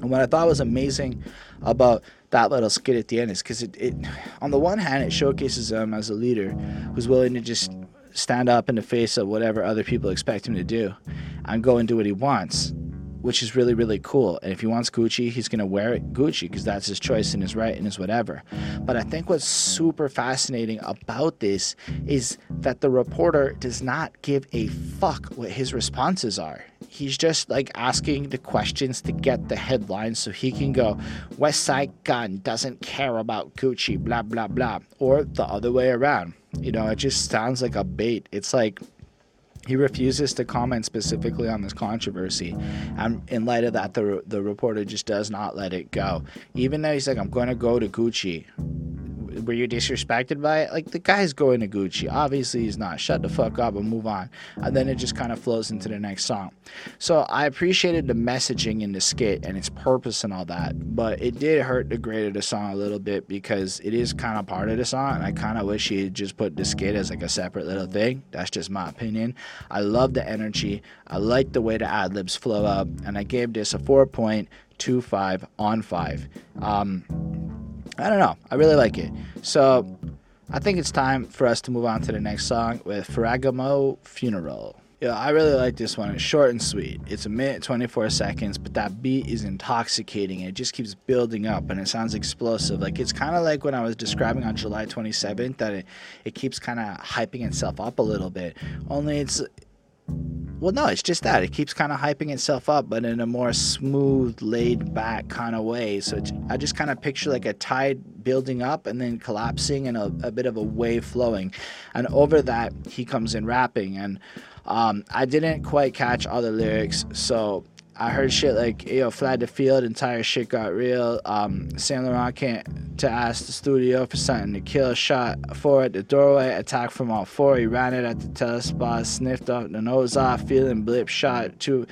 And what I thought was amazing about that little skit at the end is because it, it, on the one hand, it showcases him as a leader who's willing to just stand up in the face of whatever other people expect him to do and go and do what he wants which is really really cool. And if he wants Gucci, he's gonna wear it Gucci because that's his choice and his right and his whatever. But I think what's super fascinating about this is that the reporter does not give a fuck what his responses are. He's just like asking the questions to get the headlines so he can go, Westside Gunn doesn't care about Gucci, blah blah blah, or the other way around. You know, it just sounds like a bait. It's like he refuses to comment specifically on this controversy. And in light of that, the, the reporter just does not let it go. Even though he's like, I'm going to go to Gucci were you disrespected by it? Like the guy's going to Gucci. Obviously he's not. Shut the fuck up and move on. And then it just kind of flows into the next song. So I appreciated the messaging in the skit and its purpose and all that, but it did hurt the grade of the song a little bit because it is kind of part of the song, and I kind of wish he had just put the skit as like a separate little thing. That's just my opinion. I love the energy. I like the way the ad libs flow up, and I gave this a 4.25 on 5. Um, I don't know. I really like it. So I think it's time for us to move on to the next song with Ferragamo Funeral. Yeah, I really like this one. It's short and sweet. It's a minute 24 seconds, but that beat is intoxicating. It just keeps building up and it sounds explosive. Like it's kind of like when I was describing on July 27th that it, it keeps kind of hyping itself up a little bit. Only it's well, no, it's just that it keeps kind of hyping itself up, but in a more smooth, laid back kind of way. So I just kind of picture like a tide building up and then collapsing and a, a, bit of a wave flowing. And over that, he comes in rapping. And um, I didn't quite catch all the lyrics, so I heard shit like, yo, flat the field, entire shit got real. Um, Saint Laurent can't to ask the studio for something to kill. Shot four at the doorway, attack from all four. He ran it at the telespot, sniffed up the nose off, feeling blip, shot two.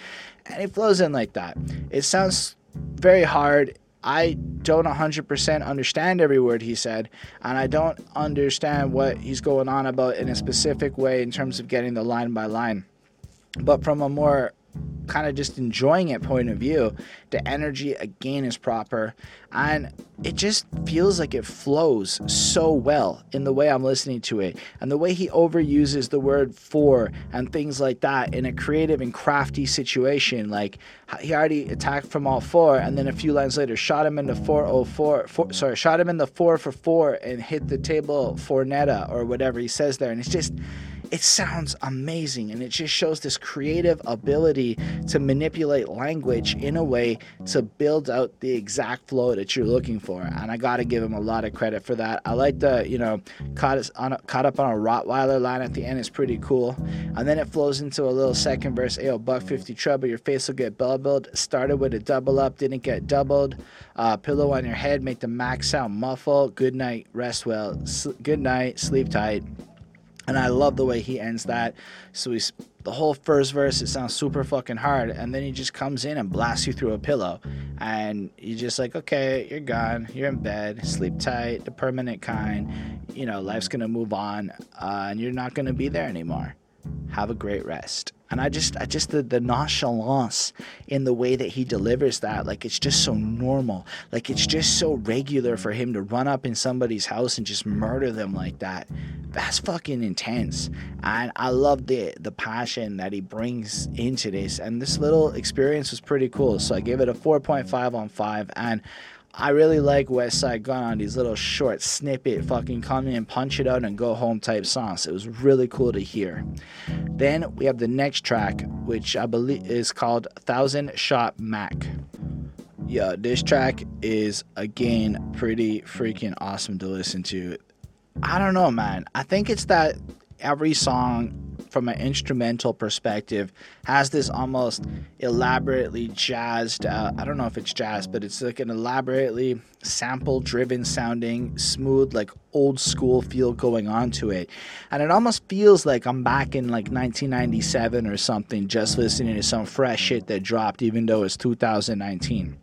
And it flows in like that. It sounds very hard. I don't 100% understand every word he said, and I don't understand what he's going on about in a specific way in terms of getting the line by line. But from a more kind of just enjoying it point of view, the energy again is proper and it just feels like it flows so well in the way I'm listening to it and the way he overuses the word for and things like that in a creative and crafty situation. Like he already attacked from all four and then a few lines later shot him in the 404, four, sorry, shot him in the four for four and hit the table for Netta or whatever he says there. And it's just, it sounds amazing and it just shows this creative ability to manipulate language in a way to build out the exact flow that you're looking for and i gotta give him a lot of credit for that. I like the you know caught, on a, caught up on a rottweiler line at the end is pretty cool and then it flows into a little second verse ayo buck 50 trouble your face will get doubled started with a double up didn't get doubled. Uh, pillow on your head make the max sound muffled. Good night rest well. S- good night sleep tight and I love the way he ends that. So he's the whole first verse, it sounds super fucking hard, and then he just comes in and blasts you through a pillow, and you're just like, okay, you're gone, you're in bed, sleep tight, the permanent kind. You know, life's gonna move on, uh, and you're not gonna be there anymore. Have a great rest and I just I just the, the nonchalance in the way that he delivers that like it's just so normal. Like it's just so regular for him to run up in somebody's house and just murder them like that. That's fucking intense. And I love the the passion that he brings into this. And this little experience was pretty cool. So I gave it a 4.5 on 5 and I really like Westside Gunn on these little short snippet, fucking come in, punch it out, and go home type songs. It was really cool to hear. Then we have the next track, which I believe is called Thousand Shot Mac. Yeah, this track is again pretty freaking awesome to listen to. I don't know, man. I think it's that every song from an instrumental perspective has this almost elaborately jazzed uh, i don't know if it's jazz but it's like an elaborately sample driven sounding smooth like old school feel going on to it. And it almost feels like i'm back in like 1997 or something just listening to some fresh shit that dropped even though it's 2019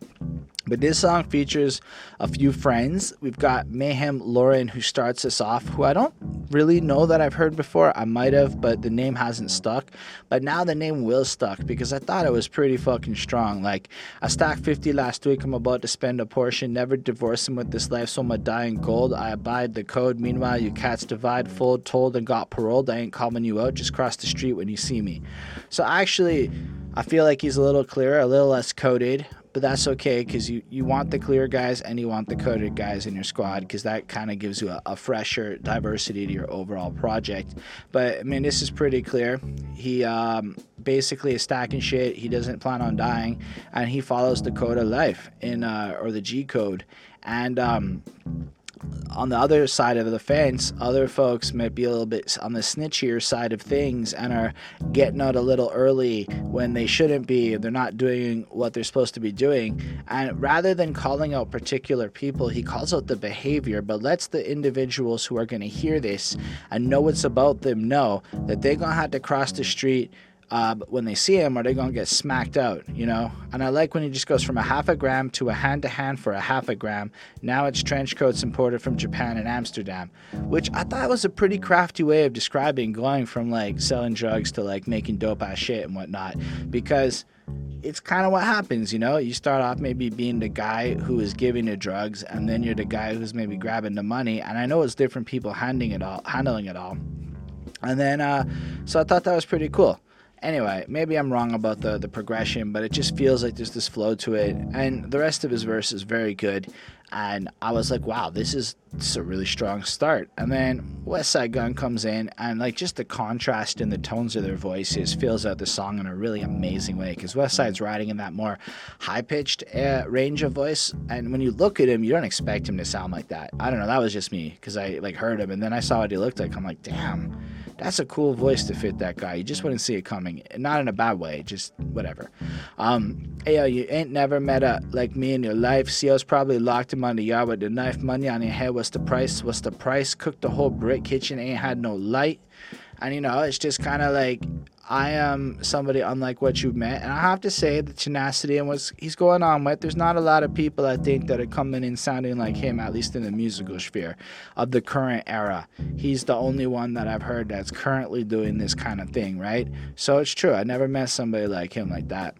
but this song features a few friends. We've got Mayhem Lauren, who starts us off, who I don't really know that I've heard before. I might have, but the name hasn't stuck. But now the name will stuck because I thought it was pretty fucking strong. Like, I stacked 50 last week. I'm about to spend a portion. Never divorcing with this life, so I'm a dying gold. I abide the code. Meanwhile, you cats divide, fold, told, and got paroled. I ain't calling you out. Just cross the street when you see me. So actually, I feel like he's a little clearer, a little less coded but that's okay because you, you want the clear guys and you want the coded guys in your squad because that kind of gives you a, a, fresher diversity to your overall project. But I mean, this is pretty clear. He um, basically is stacking shit. He doesn't plan on dying, and he follows the code of life in uh, or the G code, and um, on the other side of the fence, other folks might be a little bit on the snitchier side of things and are getting out a little early when they shouldn't be. They're not doing what they're supposed to be doing. And rather than calling out particular people, he calls out the behavior, but lets the individuals who are going to hear this and know it's about them know that they're going to have to cross the street uh, when they see him, are they to get smacked out, you know? And I like when he just goes from a half a gram to a hand to hand for a half a gram. Now it's trench coats imported from Japan and Amsterdam, which I thought was a pretty crafty way of describing going from like selling drugs to like making dope ass shit and whatnot. Because it's kind of what happens, you know? You start off maybe being the guy who is giving the drugs, and then you're the guy who's maybe grabbing the money. And I know it's different people handling it all, handling it all. And then, uh, so I thought that was pretty cool Anyway, maybe I'm wrong about the the progression, but it just feels like there's this flow to it, and the rest of his verse is very good. And I was like, wow, this is, this is a really strong start. And then Westside Gunn comes in, and like just the contrast in the tones of their voices fills out the song in a really amazing way. Because Westside's riding in that more high pitched uh, range of voice, and when you look at him, you don't expect him to sound like that. I don't know, that was just me because I like heard him, and then I saw what he looked like. I'm like, damn that's a cool voice to fit that guy. You just wouldn't see it coming. Not in a bad way, just whatever. Um, yo, you ain't never met a like me in your life. CO's probably locked him on the yard with the knife. Money on your head. What's the price? What's the price? Cooked the whole brick kitchen. Ain't had no light. And you know, it's just kind of like I am somebody unlike what you've met, and I have to say the tenacity and what he's going on with. There's not a lot of people I think that are coming in sounding like him, at least in the musical sphere of the current era. He's the only one that I've heard that's currently doing this kind of thing, right? So it's true. I never met somebody like him like that.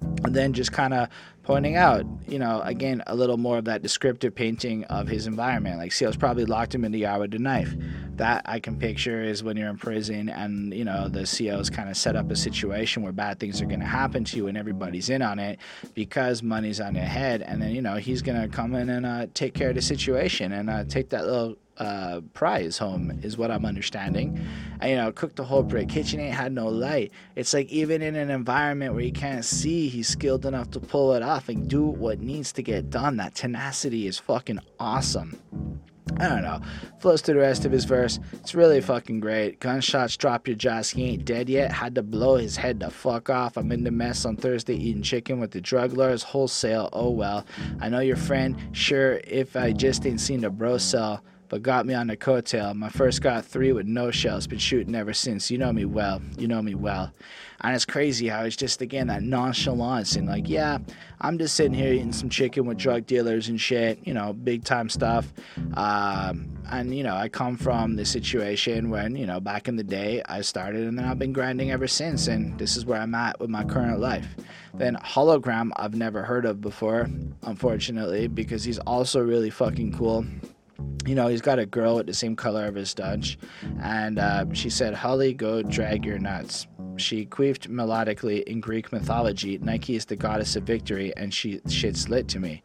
And then just kind of pointing out, you know, again, a little more of that descriptive painting of his environment. Like CO's probably locked him in the yard with a knife. That I can picture is when you're in prison and, you know, the CO's kind of set up a situation where bad things are going to happen to you and everybody's in on it because money's on your head. And then, you know, he's going to come in and uh, take care of the situation and uh, take that little uh, prize home is what I'm understanding. And, you know, cooked the whole brick. Kitchen ain't had no light. It's like even in an environment where you can't see, he's skilled enough to pull it off and do what needs to get done. That tenacity is fucking awesome. I don't know. Flows to the rest of his verse. It's really fucking great. Gunshots drop your jaws. He ain't dead yet. Had to blow his head the fuck off. I'm in the mess on Thursday eating chicken with the drug lords wholesale. Oh well. I know your friend. Sure, if I just ain't seen the bro sell but got me on the coattail. My first got three with no shells, been shooting ever since. You know me well, you know me well. And it's crazy how it's just, again, that nonchalance and like, yeah, I'm just sitting here eating some chicken with drug dealers and shit, you know, big time stuff. Um, and, you know, I come from the situation when, you know, back in the day I started and then I've been grinding ever since. And this is where I'm at with my current life. Then Hologram, I've never heard of before, unfortunately, because he's also really fucking cool you know, he's got a girl with the same color of his Dutch. And uh, she said, Holly, go drag your nuts. She queefed melodically in Greek mythology, Nike is the goddess of victory, and she shit's lit to me.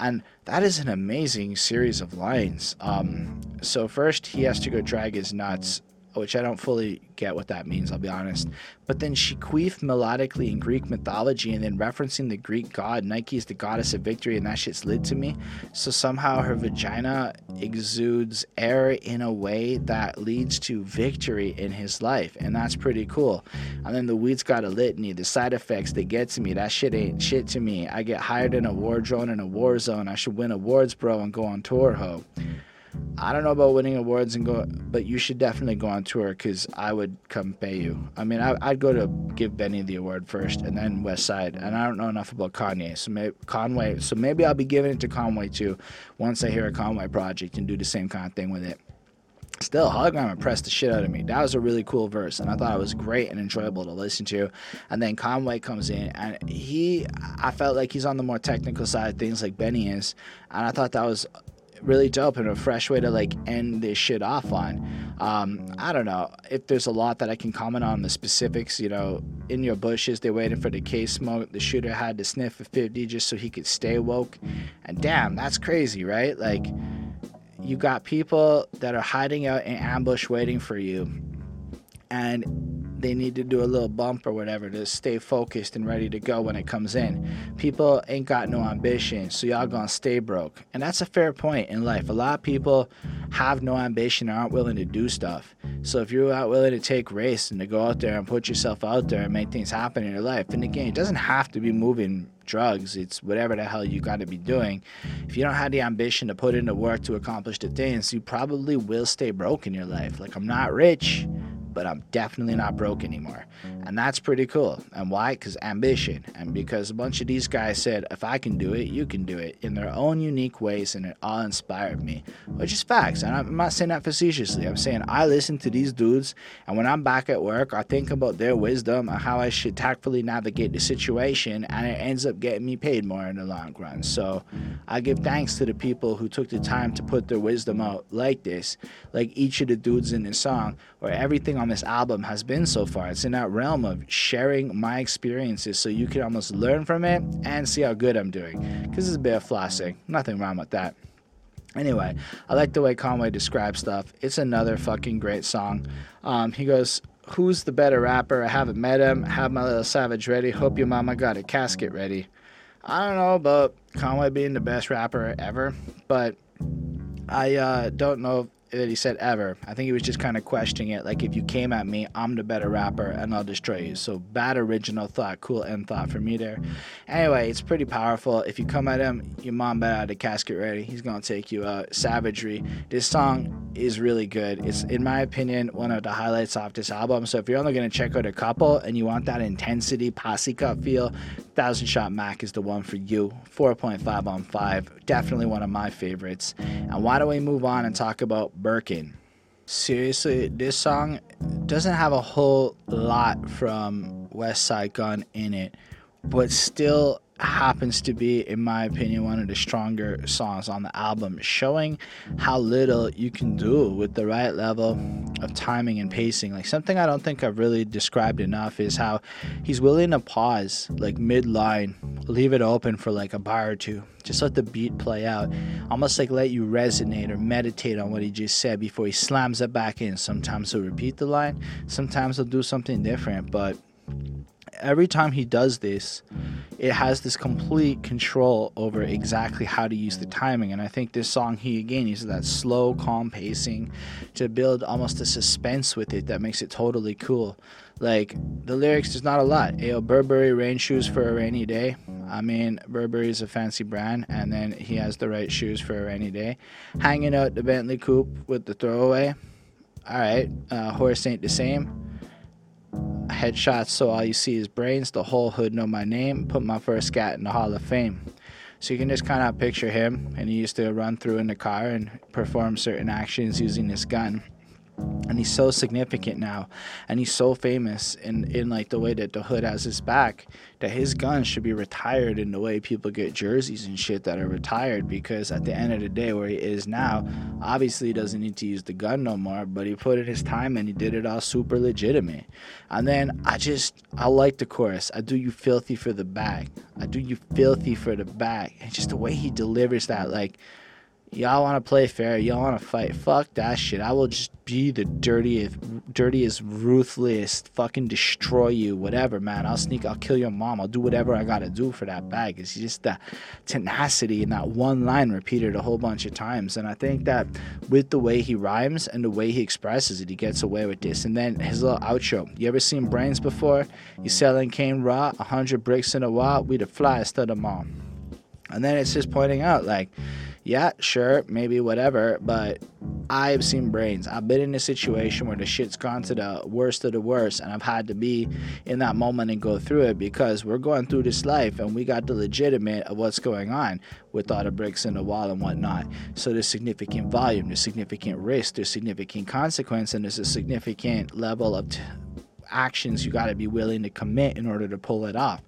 And that is an amazing series of lines. Um, so first he has to go drag his nuts which I don't fully get what that means, I'll be honest. But then she queefed melodically in Greek mythology and then referencing the Greek god. Nike is the goddess of victory, and that shit's lit to me. So somehow her vagina exudes air in a way that leads to victory in his life, and that's pretty cool. And then the weed's got a litany, the side effects they get to me. That shit ain't shit to me. I get hired in a war drone in a war zone. I should win awards, bro, and go on tour, ho. I don't know about winning awards and go, but you should definitely go on tour because I would come pay you. I mean, I, would go to give Benny the award first and then Westside, and I don't know enough about Kanye, so maybe Conway. So maybe I'll be giving it to Conway too, once I hear a Conway project and do the same kind of thing with it. Still, hologram impressed the shit out of me. That was a really cool verse, and I thought it was great and enjoyable to listen to. And then Conway comes in, and he, I felt like he's on the more technical side of things, like Benny is, and I thought that was really dope and a fresh way to like end this shit off on. Um, I don't know if there's a lot that I can comment on the specifics. You know, in your bushes, they're waiting for the case smoke. The shooter had to sniff a 50 just so he could stay woke. And damn, that's crazy, right? Like, you got people that are hiding out in ambush waiting for you. And they need to do a little bump or whatever to stay focused and ready to go when it comes in. People ain't got no ambition, so y'all gonna stay broke. And that's a fair point in life. A lot of people have no ambition and aren't willing to do stuff. So if you're not willing to take risks and to go out there and put yourself out there and make things happen in your life, and again, it doesn't have to be moving drugs. It's whatever the hell you got to be doing. If you don't have the ambition to put in the work to accomplish the things, you probably will stay broke in your life. Like, I'm not rich, but I'm definitely not broke anymore. And that's pretty cool. And why? Because ambition. And because a bunch of these guys said, if I can do it, you can do it in their own unique ways. And it all inspired me, which is facts. And I'm not saying that facetiously. I'm saying I listen to these dudes. And when I'm back at work, I think about their wisdom and how I should tactfully navigate the situation. And it ends up getting me paid more in the long run. So I give thanks to the people who took the time to put their wisdom out like this, like each of the dudes in this song, where everything on this album has been so far. It's in that realm of sharing my experiences so you can almost learn from it and see how good I'm doing. Because it's a bit of flossing. Nothing wrong with that. Anyway, I like the way Conway describes stuff. It's another fucking great song. Um, he goes, Who's the better rapper? I haven't met him. Have my little savage ready. Hope your mama got a casket ready. I don't know about Conway being the best rapper ever, but I uh, don't know that he said ever. I think he was just kind of questioning it. Like, if you came at me, I'm the better rapper and I'll destroy you. So, bad original thought, cool end thought for me there. Anyway, it's pretty powerful. If you come at him, your mom better have the casket ready. He's to take you out. Savagery. This song is really good. It's, in my opinion, one of the highlights off this album. So, if you're only to check out a couple and you want that intensity, posse cut feel, Thousand Shot Mac is the one for you. 4.5 on 5. Definitely one of my favorites. And why don't we move on and talk about Birkin? Seriously, this song doesn't have a whole lot from Westside Gun in it, but still happens to be, in my opinion, one of the stronger songs on the album, showing how little you can do with the right level of timing and pacing. Like something I don't think I've really described enough is how he's willing to pause like mid line, leave it open for like a bar or two, just let the beat play out, almost like let you resonate or meditate on what he just said before he slams it back in. Sometimes he'll repeat the line, sometimes he'll do something different, but every time he does this, it has this complete control over exactly how to use the timing. And I think this song, he again uses that slow, calm pacing to build almost a suspense with it that makes it totally cool. Like the lyrics, there's not a lot. Ayo, Burberry rain shoes for a rainy day. I mean, Burberry is a fancy brand, and then he has the right shoes for a rainy day. Hanging out the Bentley coupe with the throwaway. All right, uh, horse ain't the same headshots so all you see is brains. The whole hood know my name. Put my first scat in the Hall of Fame. So you can just kind of picture him, and he used to run through in the car and perform certain actions using his gun and he's so significant now. And he's so famous in, in like the way that the hood has his back that his gun should be retired in the way people get jerseys and shit that are retired because at the end of the day where he is now obviously he doesn't need to use the gun no more but he put in his time and he did it all super legitimate. And then i just i like the chorus i do you filthy for the bag i do you filthy for the bag and just the way he delivers that like y'all want to play fair, y'all want to fight. Fuck that shit. I will just be the dirtiest, dirtiest, ruthless, fucking destroy you, whatever, man. I'll sneak, I'll kill your mom. I'll do whatever I gotta do for that bag. It's just that tenacity in that one line repeated a whole bunch of times. And I think that with the way he rhymes and the way he expresses it, he gets away with this. And then his little outro. You ever seen Brains before? You selling cane raw, 100 bricks in a while, we the flyest of them all. And then it's just pointing out, like, yeah, sure, maybe whatever, but I've seen brains. I've been in a situation where the shit's gone to the worst of the worst, and I've had to be in that moment and go through it because we're going through this life and we got the legitimate of what's going on with all the bricks in the wall and whatnot. So there's significant volume, there's significant risk, there's significant consequence, and there's a significant level of t- actions you got to be willing to commit in order to pull it off.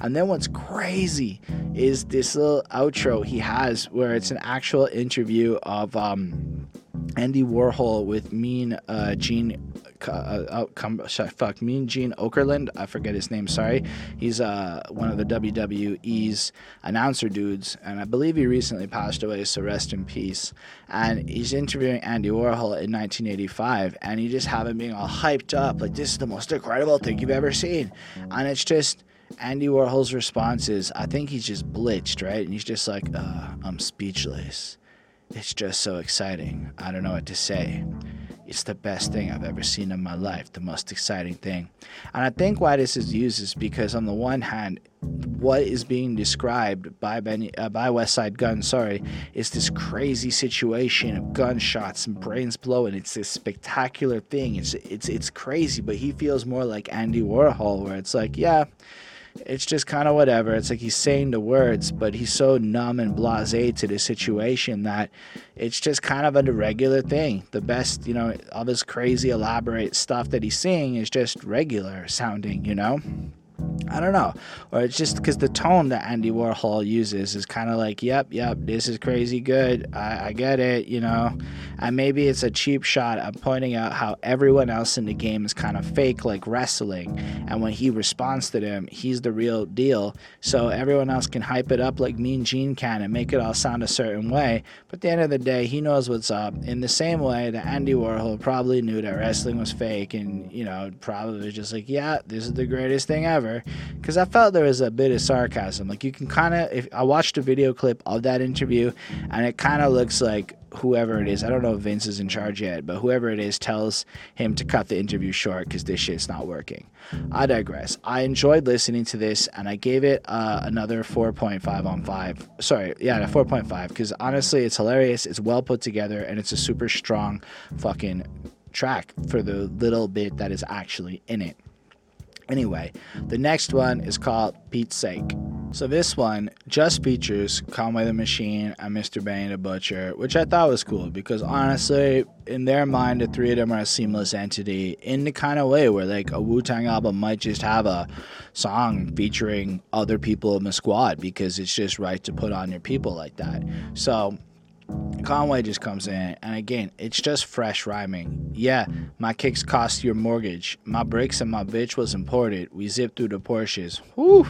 And then what's crazy is this little outro he has where it's an actual interview of um, Andy Warhol with Mean uh, Gene uh, uh come, fuck, Mean Gene Okerlund. I forget his name. Sorry, he's uh, one of the WWE's announcer dudes, and I believe he recently passed away. So rest in peace. And he's interviewing Andy Warhol in 1985, and you just have him being all hyped up, like this is the most incredible thing you've ever seen, and it's just. Andy Warhol's response is, I think he's just blitzed, right? And he's just like, uh, I'm speechless. It's just so exciting. I don't know what to say. It's the best thing I've ever seen in my life, the most exciting thing. And I think why this is used is because, on the one hand, what is being described by Benny, uh, by Westside Gunn, sorry, is this crazy situation of gunshots and brains blowing. It's this spectacular thing. It's it's it's crazy, but he feels more like Andy Warhol, where it's like, yeah, it's just kind of whatever. It's like he's saying the words, but he's so numb and blasé to the situation that it's just kind of a regular thing. The best, you know, all this crazy elaborate stuff that he's saying is just regular sounding, you know? I don't know. Or it's just because the tone that Andy Warhol uses is kind of like, yep, yep, this is crazy good. I, I get it, you know. And maybe it's a cheap shot of pointing out how everyone else in the game is kind of fake, like wrestling. And when he responds to them, he's the real deal. So everyone else can hype it up like Mean Gene can and make it all sound a certain way. But at the end of the day, he knows what's up. In the same way that Andy Warhol probably knew that wrestling was fake and, you know, probably was just like, yeah, this is the greatest thing ever because I felt there was a bit of sarcasm. Like you can kind of, if I watched a video clip of that interview, and it kind of looks like whoever it is, I don't know if Vince is in charge yet, but whoever it is tells him to cut the interview short because this shit's not working. I digress. I enjoyed listening to this, and I gave it uh, another 4.5 on 5. Sorry, yeah, a 4.5 because honestly, it's hilarious, it's well put together, and it's a super strong fucking track for the little bit that is actually in it. Anyway, the next one is called Pete's Sake. So this one just features Conway the Machine and Mr. Benny the Butcher, which I thought was cool because honestly, in their mind, the three of them are a seamless entity in the kind of way where like a Wu Tang album might just have a song featuring other people in the squad because it's just right to put on your people like that. So Conway just comes in, and again, it's just fresh rhyming. Yeah, my kicks cost your mortgage. My brakes and my bitch was imported. We zipped through the Porsches. Whew.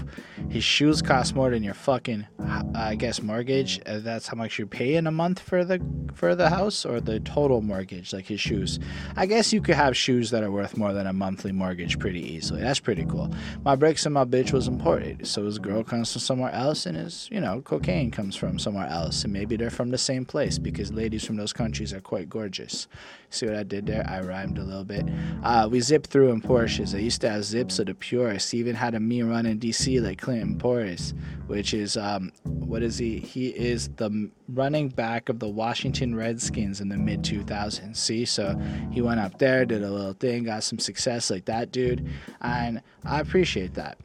His shoes cost more than your fucking, I guess, mortgage. Uh, that's how much you pay in a month for the for the house, or the total mortgage, like his shoes. I guess you could have shoes that are worth more than a monthly mortgage pretty easily. That's pretty cool. My brakes and my bitch was imported, so his girl comes from somewhere else, and his, you know, cocaine comes from somewhere else, and maybe they're from the same place because ladies from those countries are quite gorgeous. See what I did there? I rhymed a little bit. Uh, we zipped through in Porsches. I used to have zips of the purest. He even had a me run in DC like Clinton Portis, which is um, what is he? He is the running back of the Washington Redskins in the mid 2000s. See, so he went up there, did a little thing, got some success like that dude, and I appreciate that.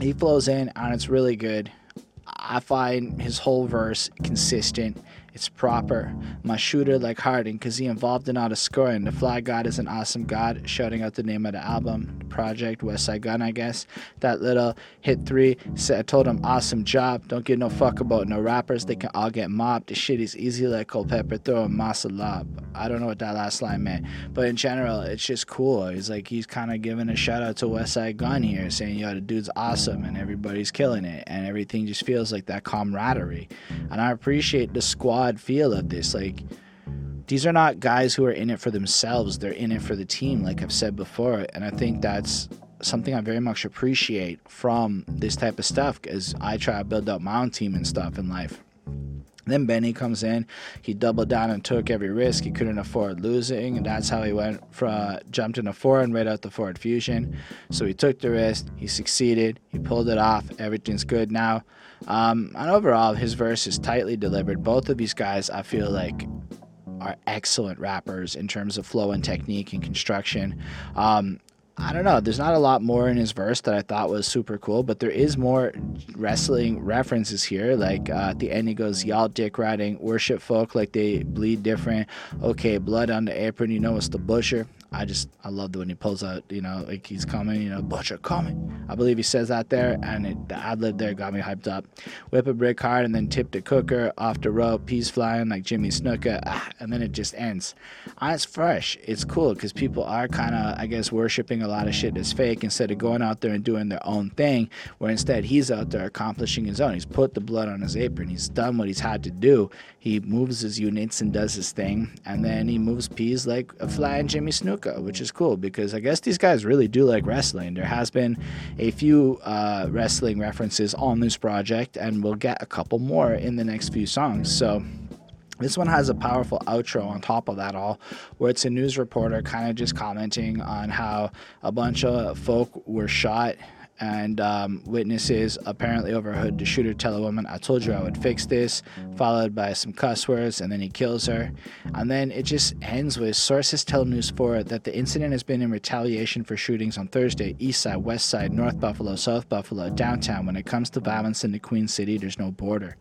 He flows in and it's really good. I find his whole verse consistent it's proper. My shooter like Harden, cause he involved in all the scoring. The Fly God is an awesome God. Shouting out the name of the album, the project, Westside Gunn, I guess. That little hit three said I told him awesome job. Don't give no fuck about no rappers. They can all get mobbed. The shit is easy like Culpepper throwing Moss a lob. I don't know what that last line meant, but in general, it's just cool. He's like he's kind of giving a shout out to Westside Gunn here, saying yo the dude's awesome and everybody's killing it, and everything just feels like that camaraderie, and I appreciate the squad odd feel of this. Like, these are not guys who are in it for themselves, they're in it for the team, like I've said before. And I think that's something I very much appreciate from this type of stuff as I try to build up my own team and stuff in life. Then Benny comes in. He doubled down and took every risk. He couldn't afford losing, and that's how he went from jumped in a four and right out the Ford Fusion. So he took the risk. He succeeded. He pulled it off. Everything's good now. Um, and overall, his verse is tightly delivered. Both of these guys, I feel like, are excellent rappers in terms of flow and technique and construction. Um, I don't know. There's not a lot more in his verse that I thought was super cool, but there is more wrestling references here. Like uh, at the end, he goes, "Y'all dick riding, worship folk like they bleed different." Okay, blood on the apron, you know it's the butcher. I just I loved when he pulls out, you know, like he's coming, you know, butcher coming. I believe he says that there, and it, the ad lib there got me hyped up. Whip a brick hard and then tip the cooker off the rope, peas flying like Jimmy Snuka, ah, and then it just ends. And it's fresh. It's cool because people are kind of, I guess, worshiping a lot of shit that's fake instead of going out there and doing their own thing. Where instead he's out there accomplishing his own. He's put the blood on his apron. He's done what he's had to do. He moves his units and does his thing, and then he moves peas like a flying Jimmy Which is cool because I guess these guys really do like wrestling. There has been a few uh, wrestling references on this project, and we'll get a couple more in the next few songs. So. This one has a powerful outro on top of that all, where it's a news reporter kind of just commenting on how a bunch of folk were shot and um, witnesses apparently overheard the shooter tell a woman, I told you I would fix this, followed by some cuss words, and then he kills her. And then it just ends with sources tell News 4 that the incident has been in retaliation for shootings on Thursday, East Side, West Side, North Buffalo, South Buffalo, downtown. When it comes to violence in the Queen City, there's no border.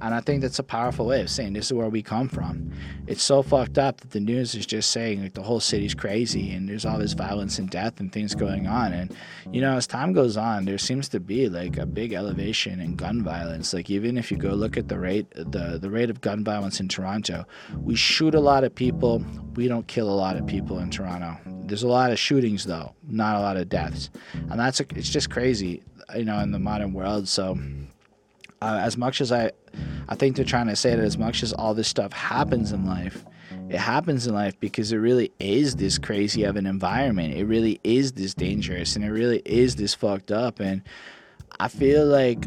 And I think that's a powerful way of saying this is where we come from. It's so fucked up that the news is just saying like the whole city's crazy and there's all this violence and death and things going on. And, you know, as time goes goes on, there seems to be like a big elevation in gun violence. Like even if you go look at the rate the the rate of gun violence in Toronto, we shoot a lot of people, we don't kill a lot of people in Toronto. There's a lot of shootings though, not a lot of deaths, and that's a, it's just crazy, you know, in the modern world. So. Uh, as much as I, I think they're trying to say that as much as all this stuff happens in life, it happens in life because it really is this crazy of an environment. It really is this dangerous and it really is this fucked up. And I feel like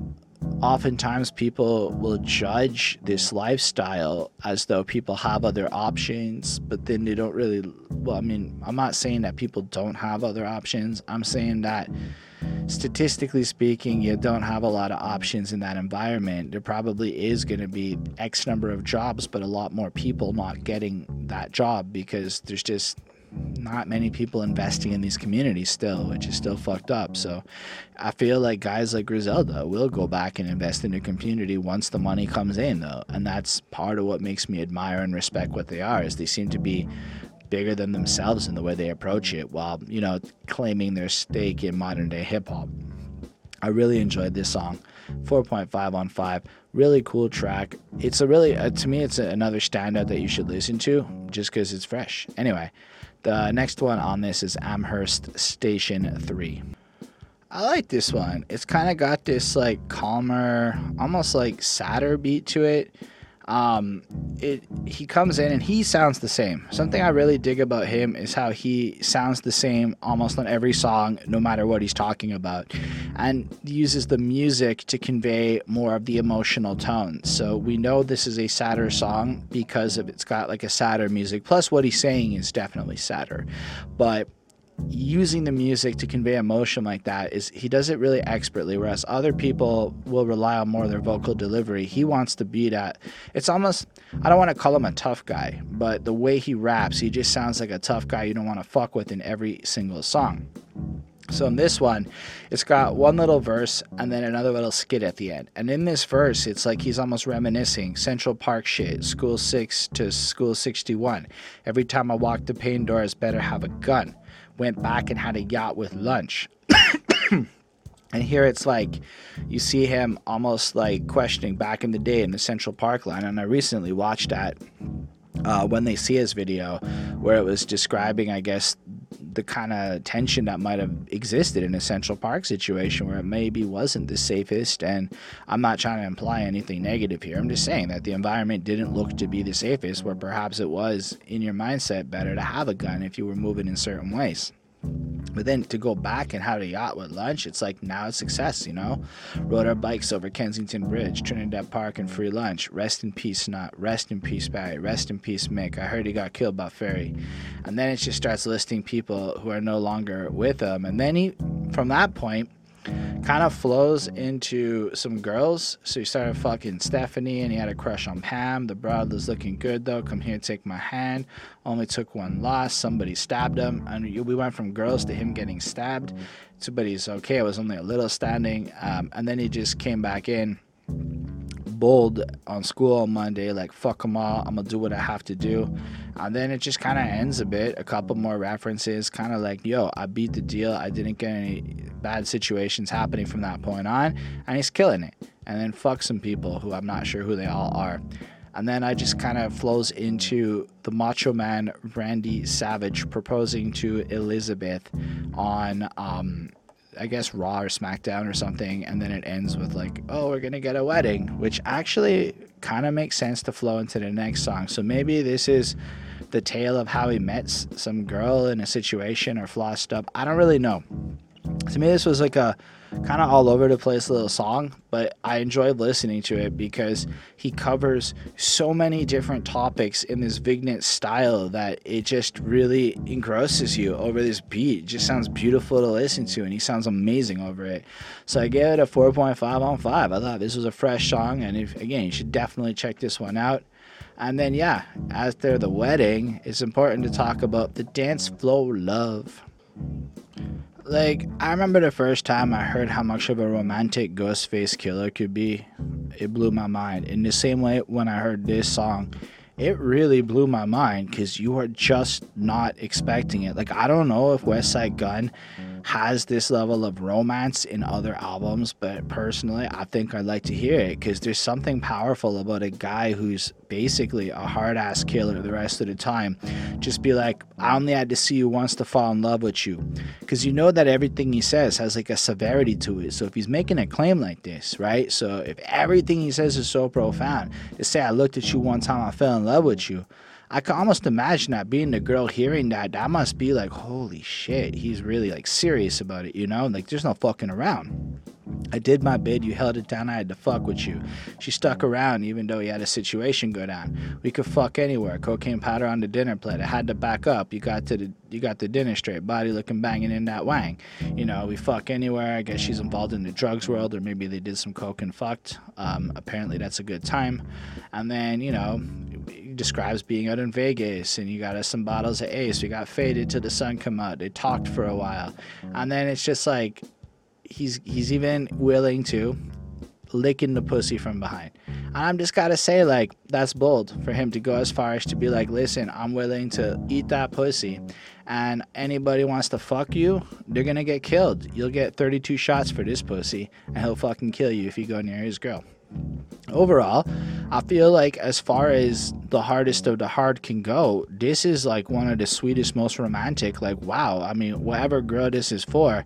oftentimes people will judge this lifestyle as though people have other options, but then they don't really. Well, I mean, I'm not saying that people don't have other options. I'm saying that statistically speaking, you don't have a lot of options in that environment. There probably is going to be X number of jobs, but a lot more people not getting that job because there's just not many people investing in these communities still, which is still fucked up. So I feel like guys like Griselda will go back and invest in the community once the money comes in, though. And that's part of what makes me admire and respect what they are, is they seem to be bigger than themselves in the way they approach it while, you know, claiming their stake in modern day hip hop. I really enjoyed this song. 4.5 on 5. Really cool track. It's a really, uh, to me, it's a, another standout that you should listen to just because it's fresh. Anyway, the next one on this is Amherst Station 3. I like this one. It's kind of got this like calmer, almost like sadder beat to it um, it he comes in and he sounds the same. Something I really dig about him is how he sounds the same almost on every song, no matter what he's talking about, and uses the music to convey more of the emotional tone. So we know this is a sadder song because of it's got like a sadder music. Plus, what he's saying is definitely sadder, but using the music to convey emotion like that is he does it really expertly whereas other people will rely on more of their vocal delivery he wants to be that it's almost i don't want to call him a tough guy but the way he raps he just sounds like a tough guy you don't want to fuck with in every single song so in this one, it's got one little verse and then another little skit at the end. And in this verse, it's like he's almost reminiscing Central Park shit, School 6 to School 61. Every time I walk the pain doors, better have a gun went back and had a yacht with lunch. and here it's like you see him almost like questioning back in the day in the Central Park line. And I recently watched that uh, When They See Us video where it was describing, I guess, the kind of tension that might have existed in a Central Park situation where it maybe wasn't the safest. And I'm not trying to imply anything negative here. I'm just saying that the environment didn't look to be the safest, where perhaps it was, in your mindset, better to have a gun if you were moving in certain ways. But then to go back and have a yacht with lunch, it's like now it's success, you know? Rode our bikes over Kensington Bridge, Trinidad Park, and free lunch. Rest in peace, not. Rest in peace, Barry. Rest in peace, Mick. I heard he got killed by ferry. And then it just starts listing people who are no longer with him. And then he, from that point, kind of flows into some girls. So he started fucking Stephanie and he had a crush on Pam. The broad was looking good though. Come here, take my hand. Only took one loss. Somebody stabbed him. And we went from girls to him getting stabbed. So, but he's okay. It was only a little standing. Um, and then he just came back in bold on school on Monday, like fuck them all, I'm gonna do what I have to do. And then it just kind of ends a bit, a couple more references, kind of like, yo, I beat the deal. I didn't get any bad situations happening from that point on, and he's killing it. And then fuck some people who I'm not sure who they all are. And then I just kind of flows into the Macho Man Randy Savage proposing to Elizabeth on um, I guess Raw or SmackDown or something, and then it ends with like, "Oh, we're gonna get a wedding," which actually kind of makes sense to flow into the next song. So maybe this is the tale of how he met some girl in a situation or flossed up. I don't really know. To me, this was like a kind of all over the place little song, but I enjoyed listening to it because he covers so many different topics in this Vignette style that it just really engrosses you over this beat. It just sounds beautiful to listen to, and he sounds amazing over it. So I gave it a 4.5 on 5. I thought this was a fresh song, and if, again, you should definitely check this one out. And then, yeah, after the wedding, it's important to talk about the dance floor love. Like, I remember the first time I heard how much of a romantic Ghostface Killah could be. It blew my mind. In the same way, when I heard this song, it really blew my mind because you are just not expecting it. Like, I don't know if West Westside Gunn has this level of romance in other albums, but personally, I think I'd like to hear it because there's something powerful about a guy who's basically a hard ass killer the rest of the time. Just be like, I only had to see you once to fall in love with you. Because you know that everything he says has like a severity to it. So if he's making a claim like this, right? So if everything he says is so profound, to say, I looked at you one time, I fell in love with you. I can almost imagine that being the girl hearing that, that must be like, holy shit, he's really like serious about it, you know? Like there's no fucking around. I did my bid, you held it down, I had to fuck with you. She stuck around even though he had a situation go down. We could fuck anywhere. Cocaine powder on the dinner plate. I had to back up. You got to the you got the dinner straight, body looking banging in that wang. You know, we fuck anywhere. I guess she's involved in the drugs world, or maybe they did some coke and fucked. Um, apparently that's a good time. And then, you know, describes being out in Vegas and you got us some bottles of Ace. We got faded till the sun come out. They talked for a while, and then it's just like he's he's even willing to licking the pussy from behind. And I'm just gotta say, like, that's bold for him to go as far as to be like, listen, I'm willing to eat that pussy. And anybody wants to fuck you, they're gonna get killed. You'll get 32 shots for this pussy, and he'll fucking kill you if you go near his girl. Overall, I feel like as far as the hardest of the hard can go, this is like one of the sweetest, most romantic. Like, wow, I mean, whatever girl this is for,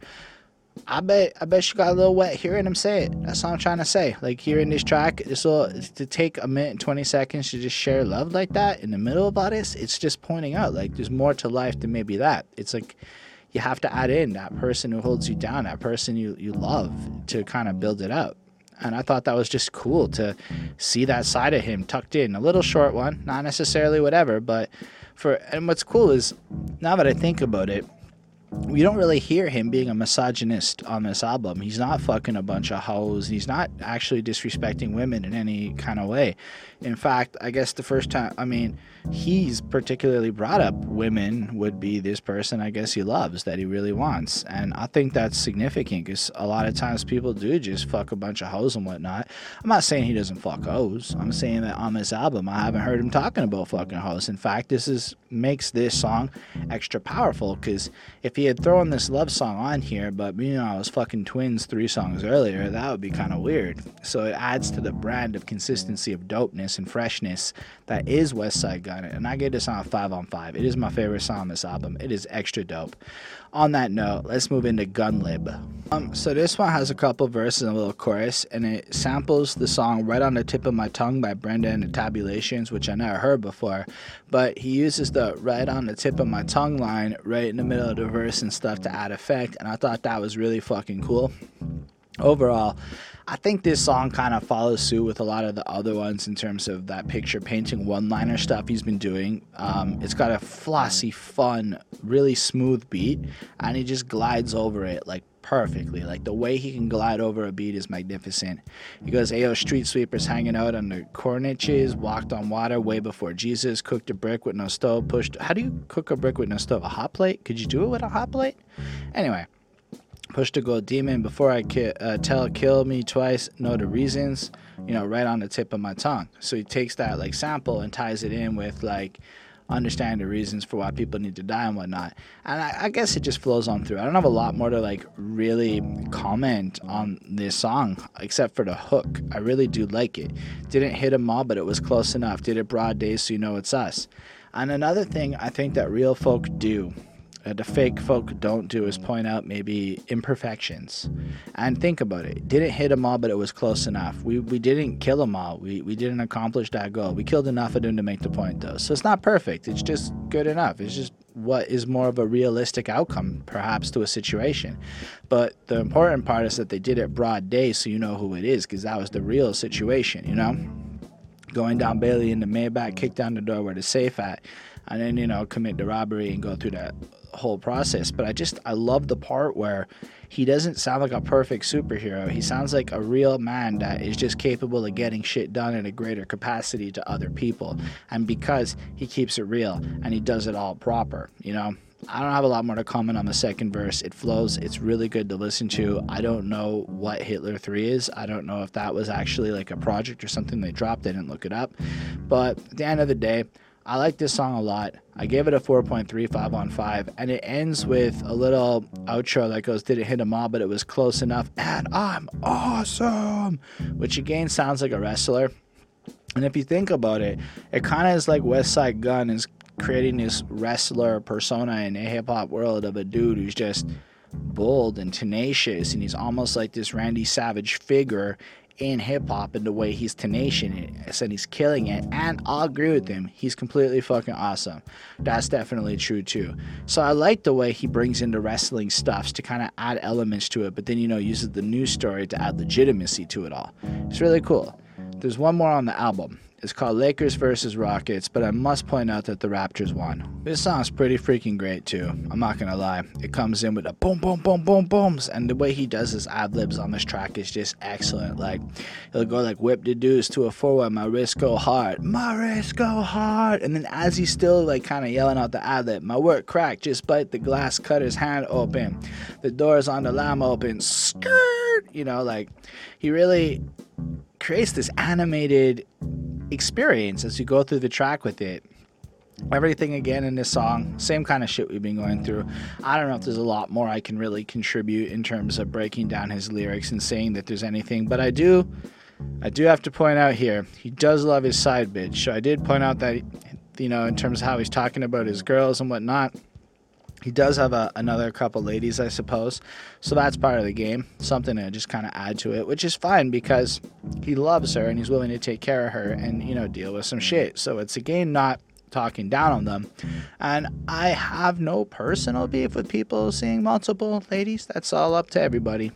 I bet I bet she got a little wet hearing him say it. That's all I'm trying to say. Like hearing this track, this little to take a minute and twenty seconds to just share love like that in the middle of all this, it's just pointing out like there's more to life than maybe that. It's like you have to add in that person who holds you down, that person you, you love to kind of build it up. And I thought that was just cool to see that side of him tucked in. A little short one, not necessarily whatever, but for and what's cool is now that I think about it, we don't really hear him being a misogynist on this album. He's not fucking a bunch of hoes. He's not actually disrespecting women in any kind of way. In fact, I guess the first time, I mean, he's particularly brought up women would be this person I guess he loves that he really wants. And I think that's significant because a lot of times people do just fuck a bunch of hoes and whatnot. I'm not saying he doesn't fuck hoes. I'm saying that on this album, I haven't heard him talking about fucking hoes. In fact, this is makes this song extra powerful because if he had thrown this love song on here, but you know, I was fucking twins three songs earlier, that would be kind of weird. So it adds to the brand of consistency of dopeness and freshness that is Westside Gunn and I gave this song a five on five. It is my favorite song on this album. It is extra dope. On that note, let's move into Gunlib. Um, so this one has a couple verses and a little chorus, and it samples the song "Right on the Tip of My Tongue" by Brenda and the Tabulations, which I never heard before. But he uses the "right on the tip of my tongue" line right in the middle of the verse and stuff to add effect, and I thought that was really fucking cool. Overall, I think this song kind of follows suit with a lot of the other ones in terms of that picture painting one liner stuff he's been doing. Um, it's got a flossy, fun, really smooth beat, and he just glides over it like perfectly. Like the way he can glide over a beat is magnificent. He goes, Ayo, street sweepers hanging out on the corniches, walked on water way before Jesus, cooked a brick with no stove, pushed. How do you cook a brick with no stove? A hot plate? Could you do it with a hot plate? Anyway, Push to go demon before I ki- uh, tell kill me twice. Know the reasons, you know, right on the tip of my tongue. So he takes that like sample and ties it in with like understand the reasons for why people need to die and whatnot. And I, I, guess it just flows on through. I don't have a lot more to like really comment on this song except for the hook. I really do like it. Didn't hit them all, but it was close enough. Did it broad day so you know it's us. And another thing I think that real folk do Uh, the fake folk don't do is point out maybe imperfections. And think about it. Didn't hit them all but it was close enough. We, we didn't kill them all we, we didn't accomplish that goal. We killed enough of them to make the point though. So it's not perfect. It's just good enough. It's just what is more of a realistic outcome perhaps to a situation. But the important part is that they did it broad day so you know who it is because that was the real situation you know? Going down bailey in the maybach kick down the door where the safe at and then you know commit the robbery and go through that whole process but i just i love the part where he doesn't sound like a perfect superhero he sounds like a real man that is just capable of getting shit done in a greater capacity to other people and because he keeps it real and he does it all proper you know I don't have a lot more to comment on the second verse. It flows. It's really good to listen to. I don't know what Hitler 3 is. I don't know if that was actually like a project or something they dropped. I didn't look it up. But at the end of the day, I like this song a lot. I gave it a 4.35 on 5, and it ends with a little outro that goes, Didn't hit them all, but it was close enough, and I'm awesome, which again sounds like a wrestler. And if you think about it, it kind of is like Westside Gunn is creating this wrestler persona in the hip hop world of a dude who's just bold and tenacious, and he's almost like this Randy Savage figure in hip hop and the way he's tenacious and he's killing it. And I'll agree with him. He's completely fucking awesome. That's definitely true too. So I like the way he brings in the wrestling stuffs to kind of add elements to it, but then, you know, uses the news story to add legitimacy to it all. It's really cool. There's one more on the album. It's called Lakers versus Rockets, but I must point out that the Raptors won. This song's pretty freaking great too. I'm not gonna lie. It comes in with a boom, boom, boom, boom, booms, and the way he does his ad libs on this track is just excellent. Like he'll go like whip the deuce to a four forward, my wrist go hard, my wrist go hard, and then as he's still like kind of yelling out the ad lib, my work cracked, just bite the glass, cut his hand open, the doors on the lamb open, skirt, you know, like he really creates this animated experience as you go through the track with it. Everything again in this song, same kind of shit we've been going through. I don't know if there's a lot more I can really contribute in terms of breaking down his lyrics and saying that there's anything, but I do I do have to point out here, he does love his side bitch. So I did point out that you know, in terms of how he's talking about his girls and whatnot, he does have a, another couple ladies, I suppose. So that's part of the game. Something to just kind of add to it, which is fine because he loves her and he's willing to take care of her and, you know, deal with some shit. So it's again not talking down on them. And I have no personal beef with people seeing multiple ladies. That's all up to everybody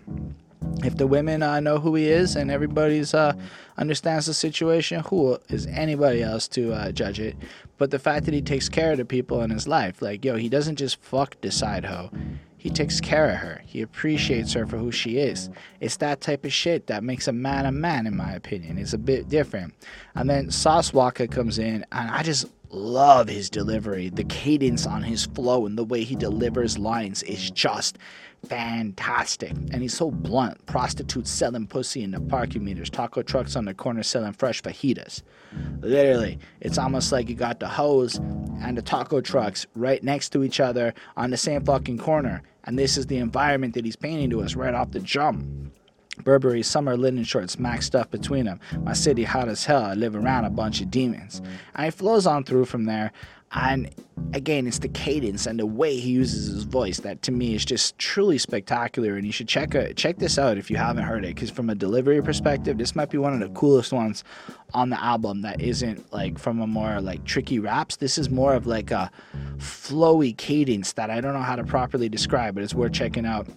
if the women uh, know who he is and everybody's uh, understands the situation, who is anybody else to uh, judge it? But the fact that he takes care of the people in his life, like yo, he doesn't just fuck the side hoe. He takes care of her. He appreciates her for who she is. It's that type of shit that makes a man a man, in my opinion. It's a bit different. And then Sauce Walka comes in, and I just love his delivery. The cadence on his flow and the way he delivers lines is just fantastic. And he's so blunt. Prostitutes selling pussy in the parking meters, taco trucks on the corner selling fresh fajitas. Literally, it's almost like you got the hose and the taco trucks right next to each other on the same fucking corner. And this is the environment that he's painting to us right off the jump. Burberry summer linen shorts, max stuff between them. My city hot as hell. I live around a bunch of demons. And he flows on through from there. And again, it's the cadence and the way he uses his voice that to me is just truly spectacular. And you should check check this out if you haven't heard it, because from a delivery perspective, this might be one of the coolest ones on the album that isn't like from a more like tricky raps. This is more of like a flowy cadence that I don't know how to properly describe, but it's worth checking out.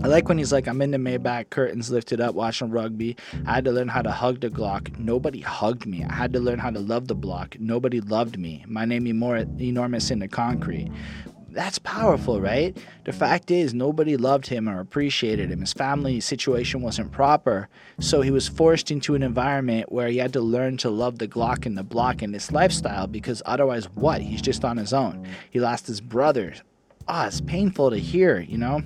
I like when he's like, I'm in the Maybach, curtains lifted up, watching rugby. I had to learn how to hug the Glock. Nobody hugged me. I had to learn how to love the block. Nobody loved me. My name is more enormous in the concrete. That's powerful, right? The fact is, nobody loved him or appreciated him. His family situation wasn't proper, so he was forced into an environment where he had to learn to love the Glock and the block and this lifestyle because otherwise, what? He's just on his own. He lost his brother. Ah, oh, it's painful to hear, you know?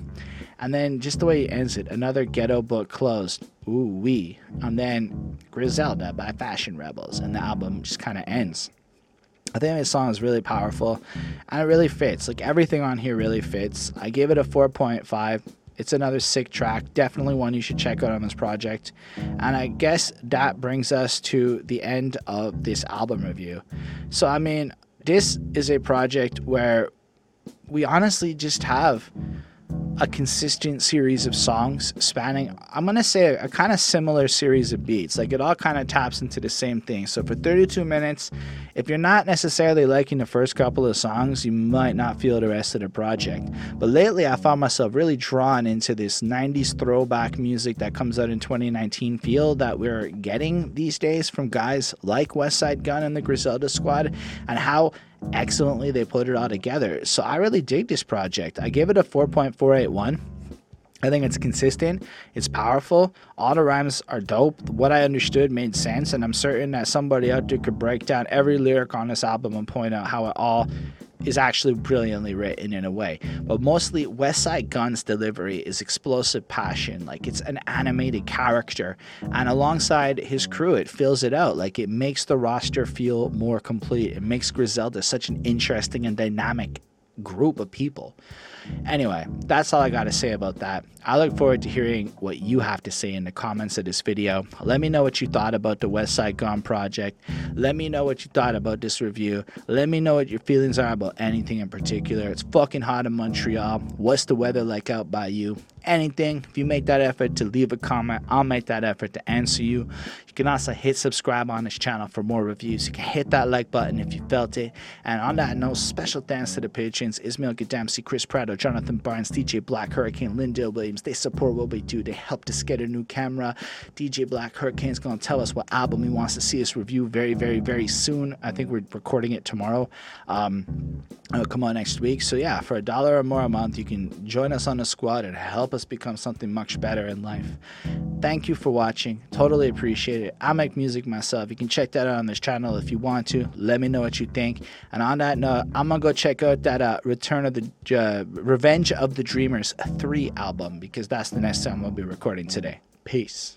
And then just the way he ends it, another ghetto book closed. Ooh wee. And then Griselda by Fashion Rebels. And the album just kind of ends. I think this song is really powerful and it really fits. Like everything on here really fits. I gave it a 4.5. It's another sick track. Definitely one you should check out on this project. And I guess that brings us to the end of this album review. So, I mean, this is a project where we honestly just have a consistent series of songs spanning i'm going to say a, a kind of similar series of beats. Like it all kind of taps into the same thing. So for 32 minutes if you're not necessarily liking the first couple of songs you might not feel the rest of the project. But lately i found myself really drawn into this 90s throwback music that comes out in 2019 feel that we're getting these days from guys like westside gunn and the griselda squad and how excellently they put it all together. So I really dig this project. I gave it a 4.481. I think it's consistent, it's powerful, all the rhymes are dope. What I understood made sense, and I'm certain that somebody out there could break down every lyric on this album and point out how it all is actually brilliantly written in a way. But mostly Westside Gunn's delivery is explosive passion. Like it's an animated character. And alongside his crew, it fills it out. Like it makes the roster feel more complete. It makes Griselda such an interesting and dynamic group of people. Anyway, that's all I got to say about that. I look forward to hearing what you have to say in the comments of this video. Let me know what you thought about the Westside Gunn project. Let me know what you thought about this review. Let me know what your feelings are about anything in particular. It's fucking hot in Montreal. What's the weather like out by you? Anything. If you make that effort to leave a comment, I'll make that effort to answer you. You can also hit subscribe on this channel for more reviews. You can hit that like button if you felt it. And on that note, special thanks to the patrons Ismail Gadamsi, Chris Prado, Jonathan Barnes, DJ Black Hurricane, Lindale Williams. They support what we do. They helped us get a new camera. DJ Black Hurricane's going to tell us what album he wants to see us review very, very, very soon. I think we're recording it tomorrow. Um, it'll come out next week. So, yeah, for a dollar or more a month, you can join us on the squad and help us become something much better in life. Thank you for watching. Totally appreciate it. I make music myself. You can check that out on this channel if you want to. Let me know what you think. And on that note, I'm going to go check out that uh, Return of the uh, Revenge of the Dreamers 3 album because that's the next time we'll be recording today. Peace.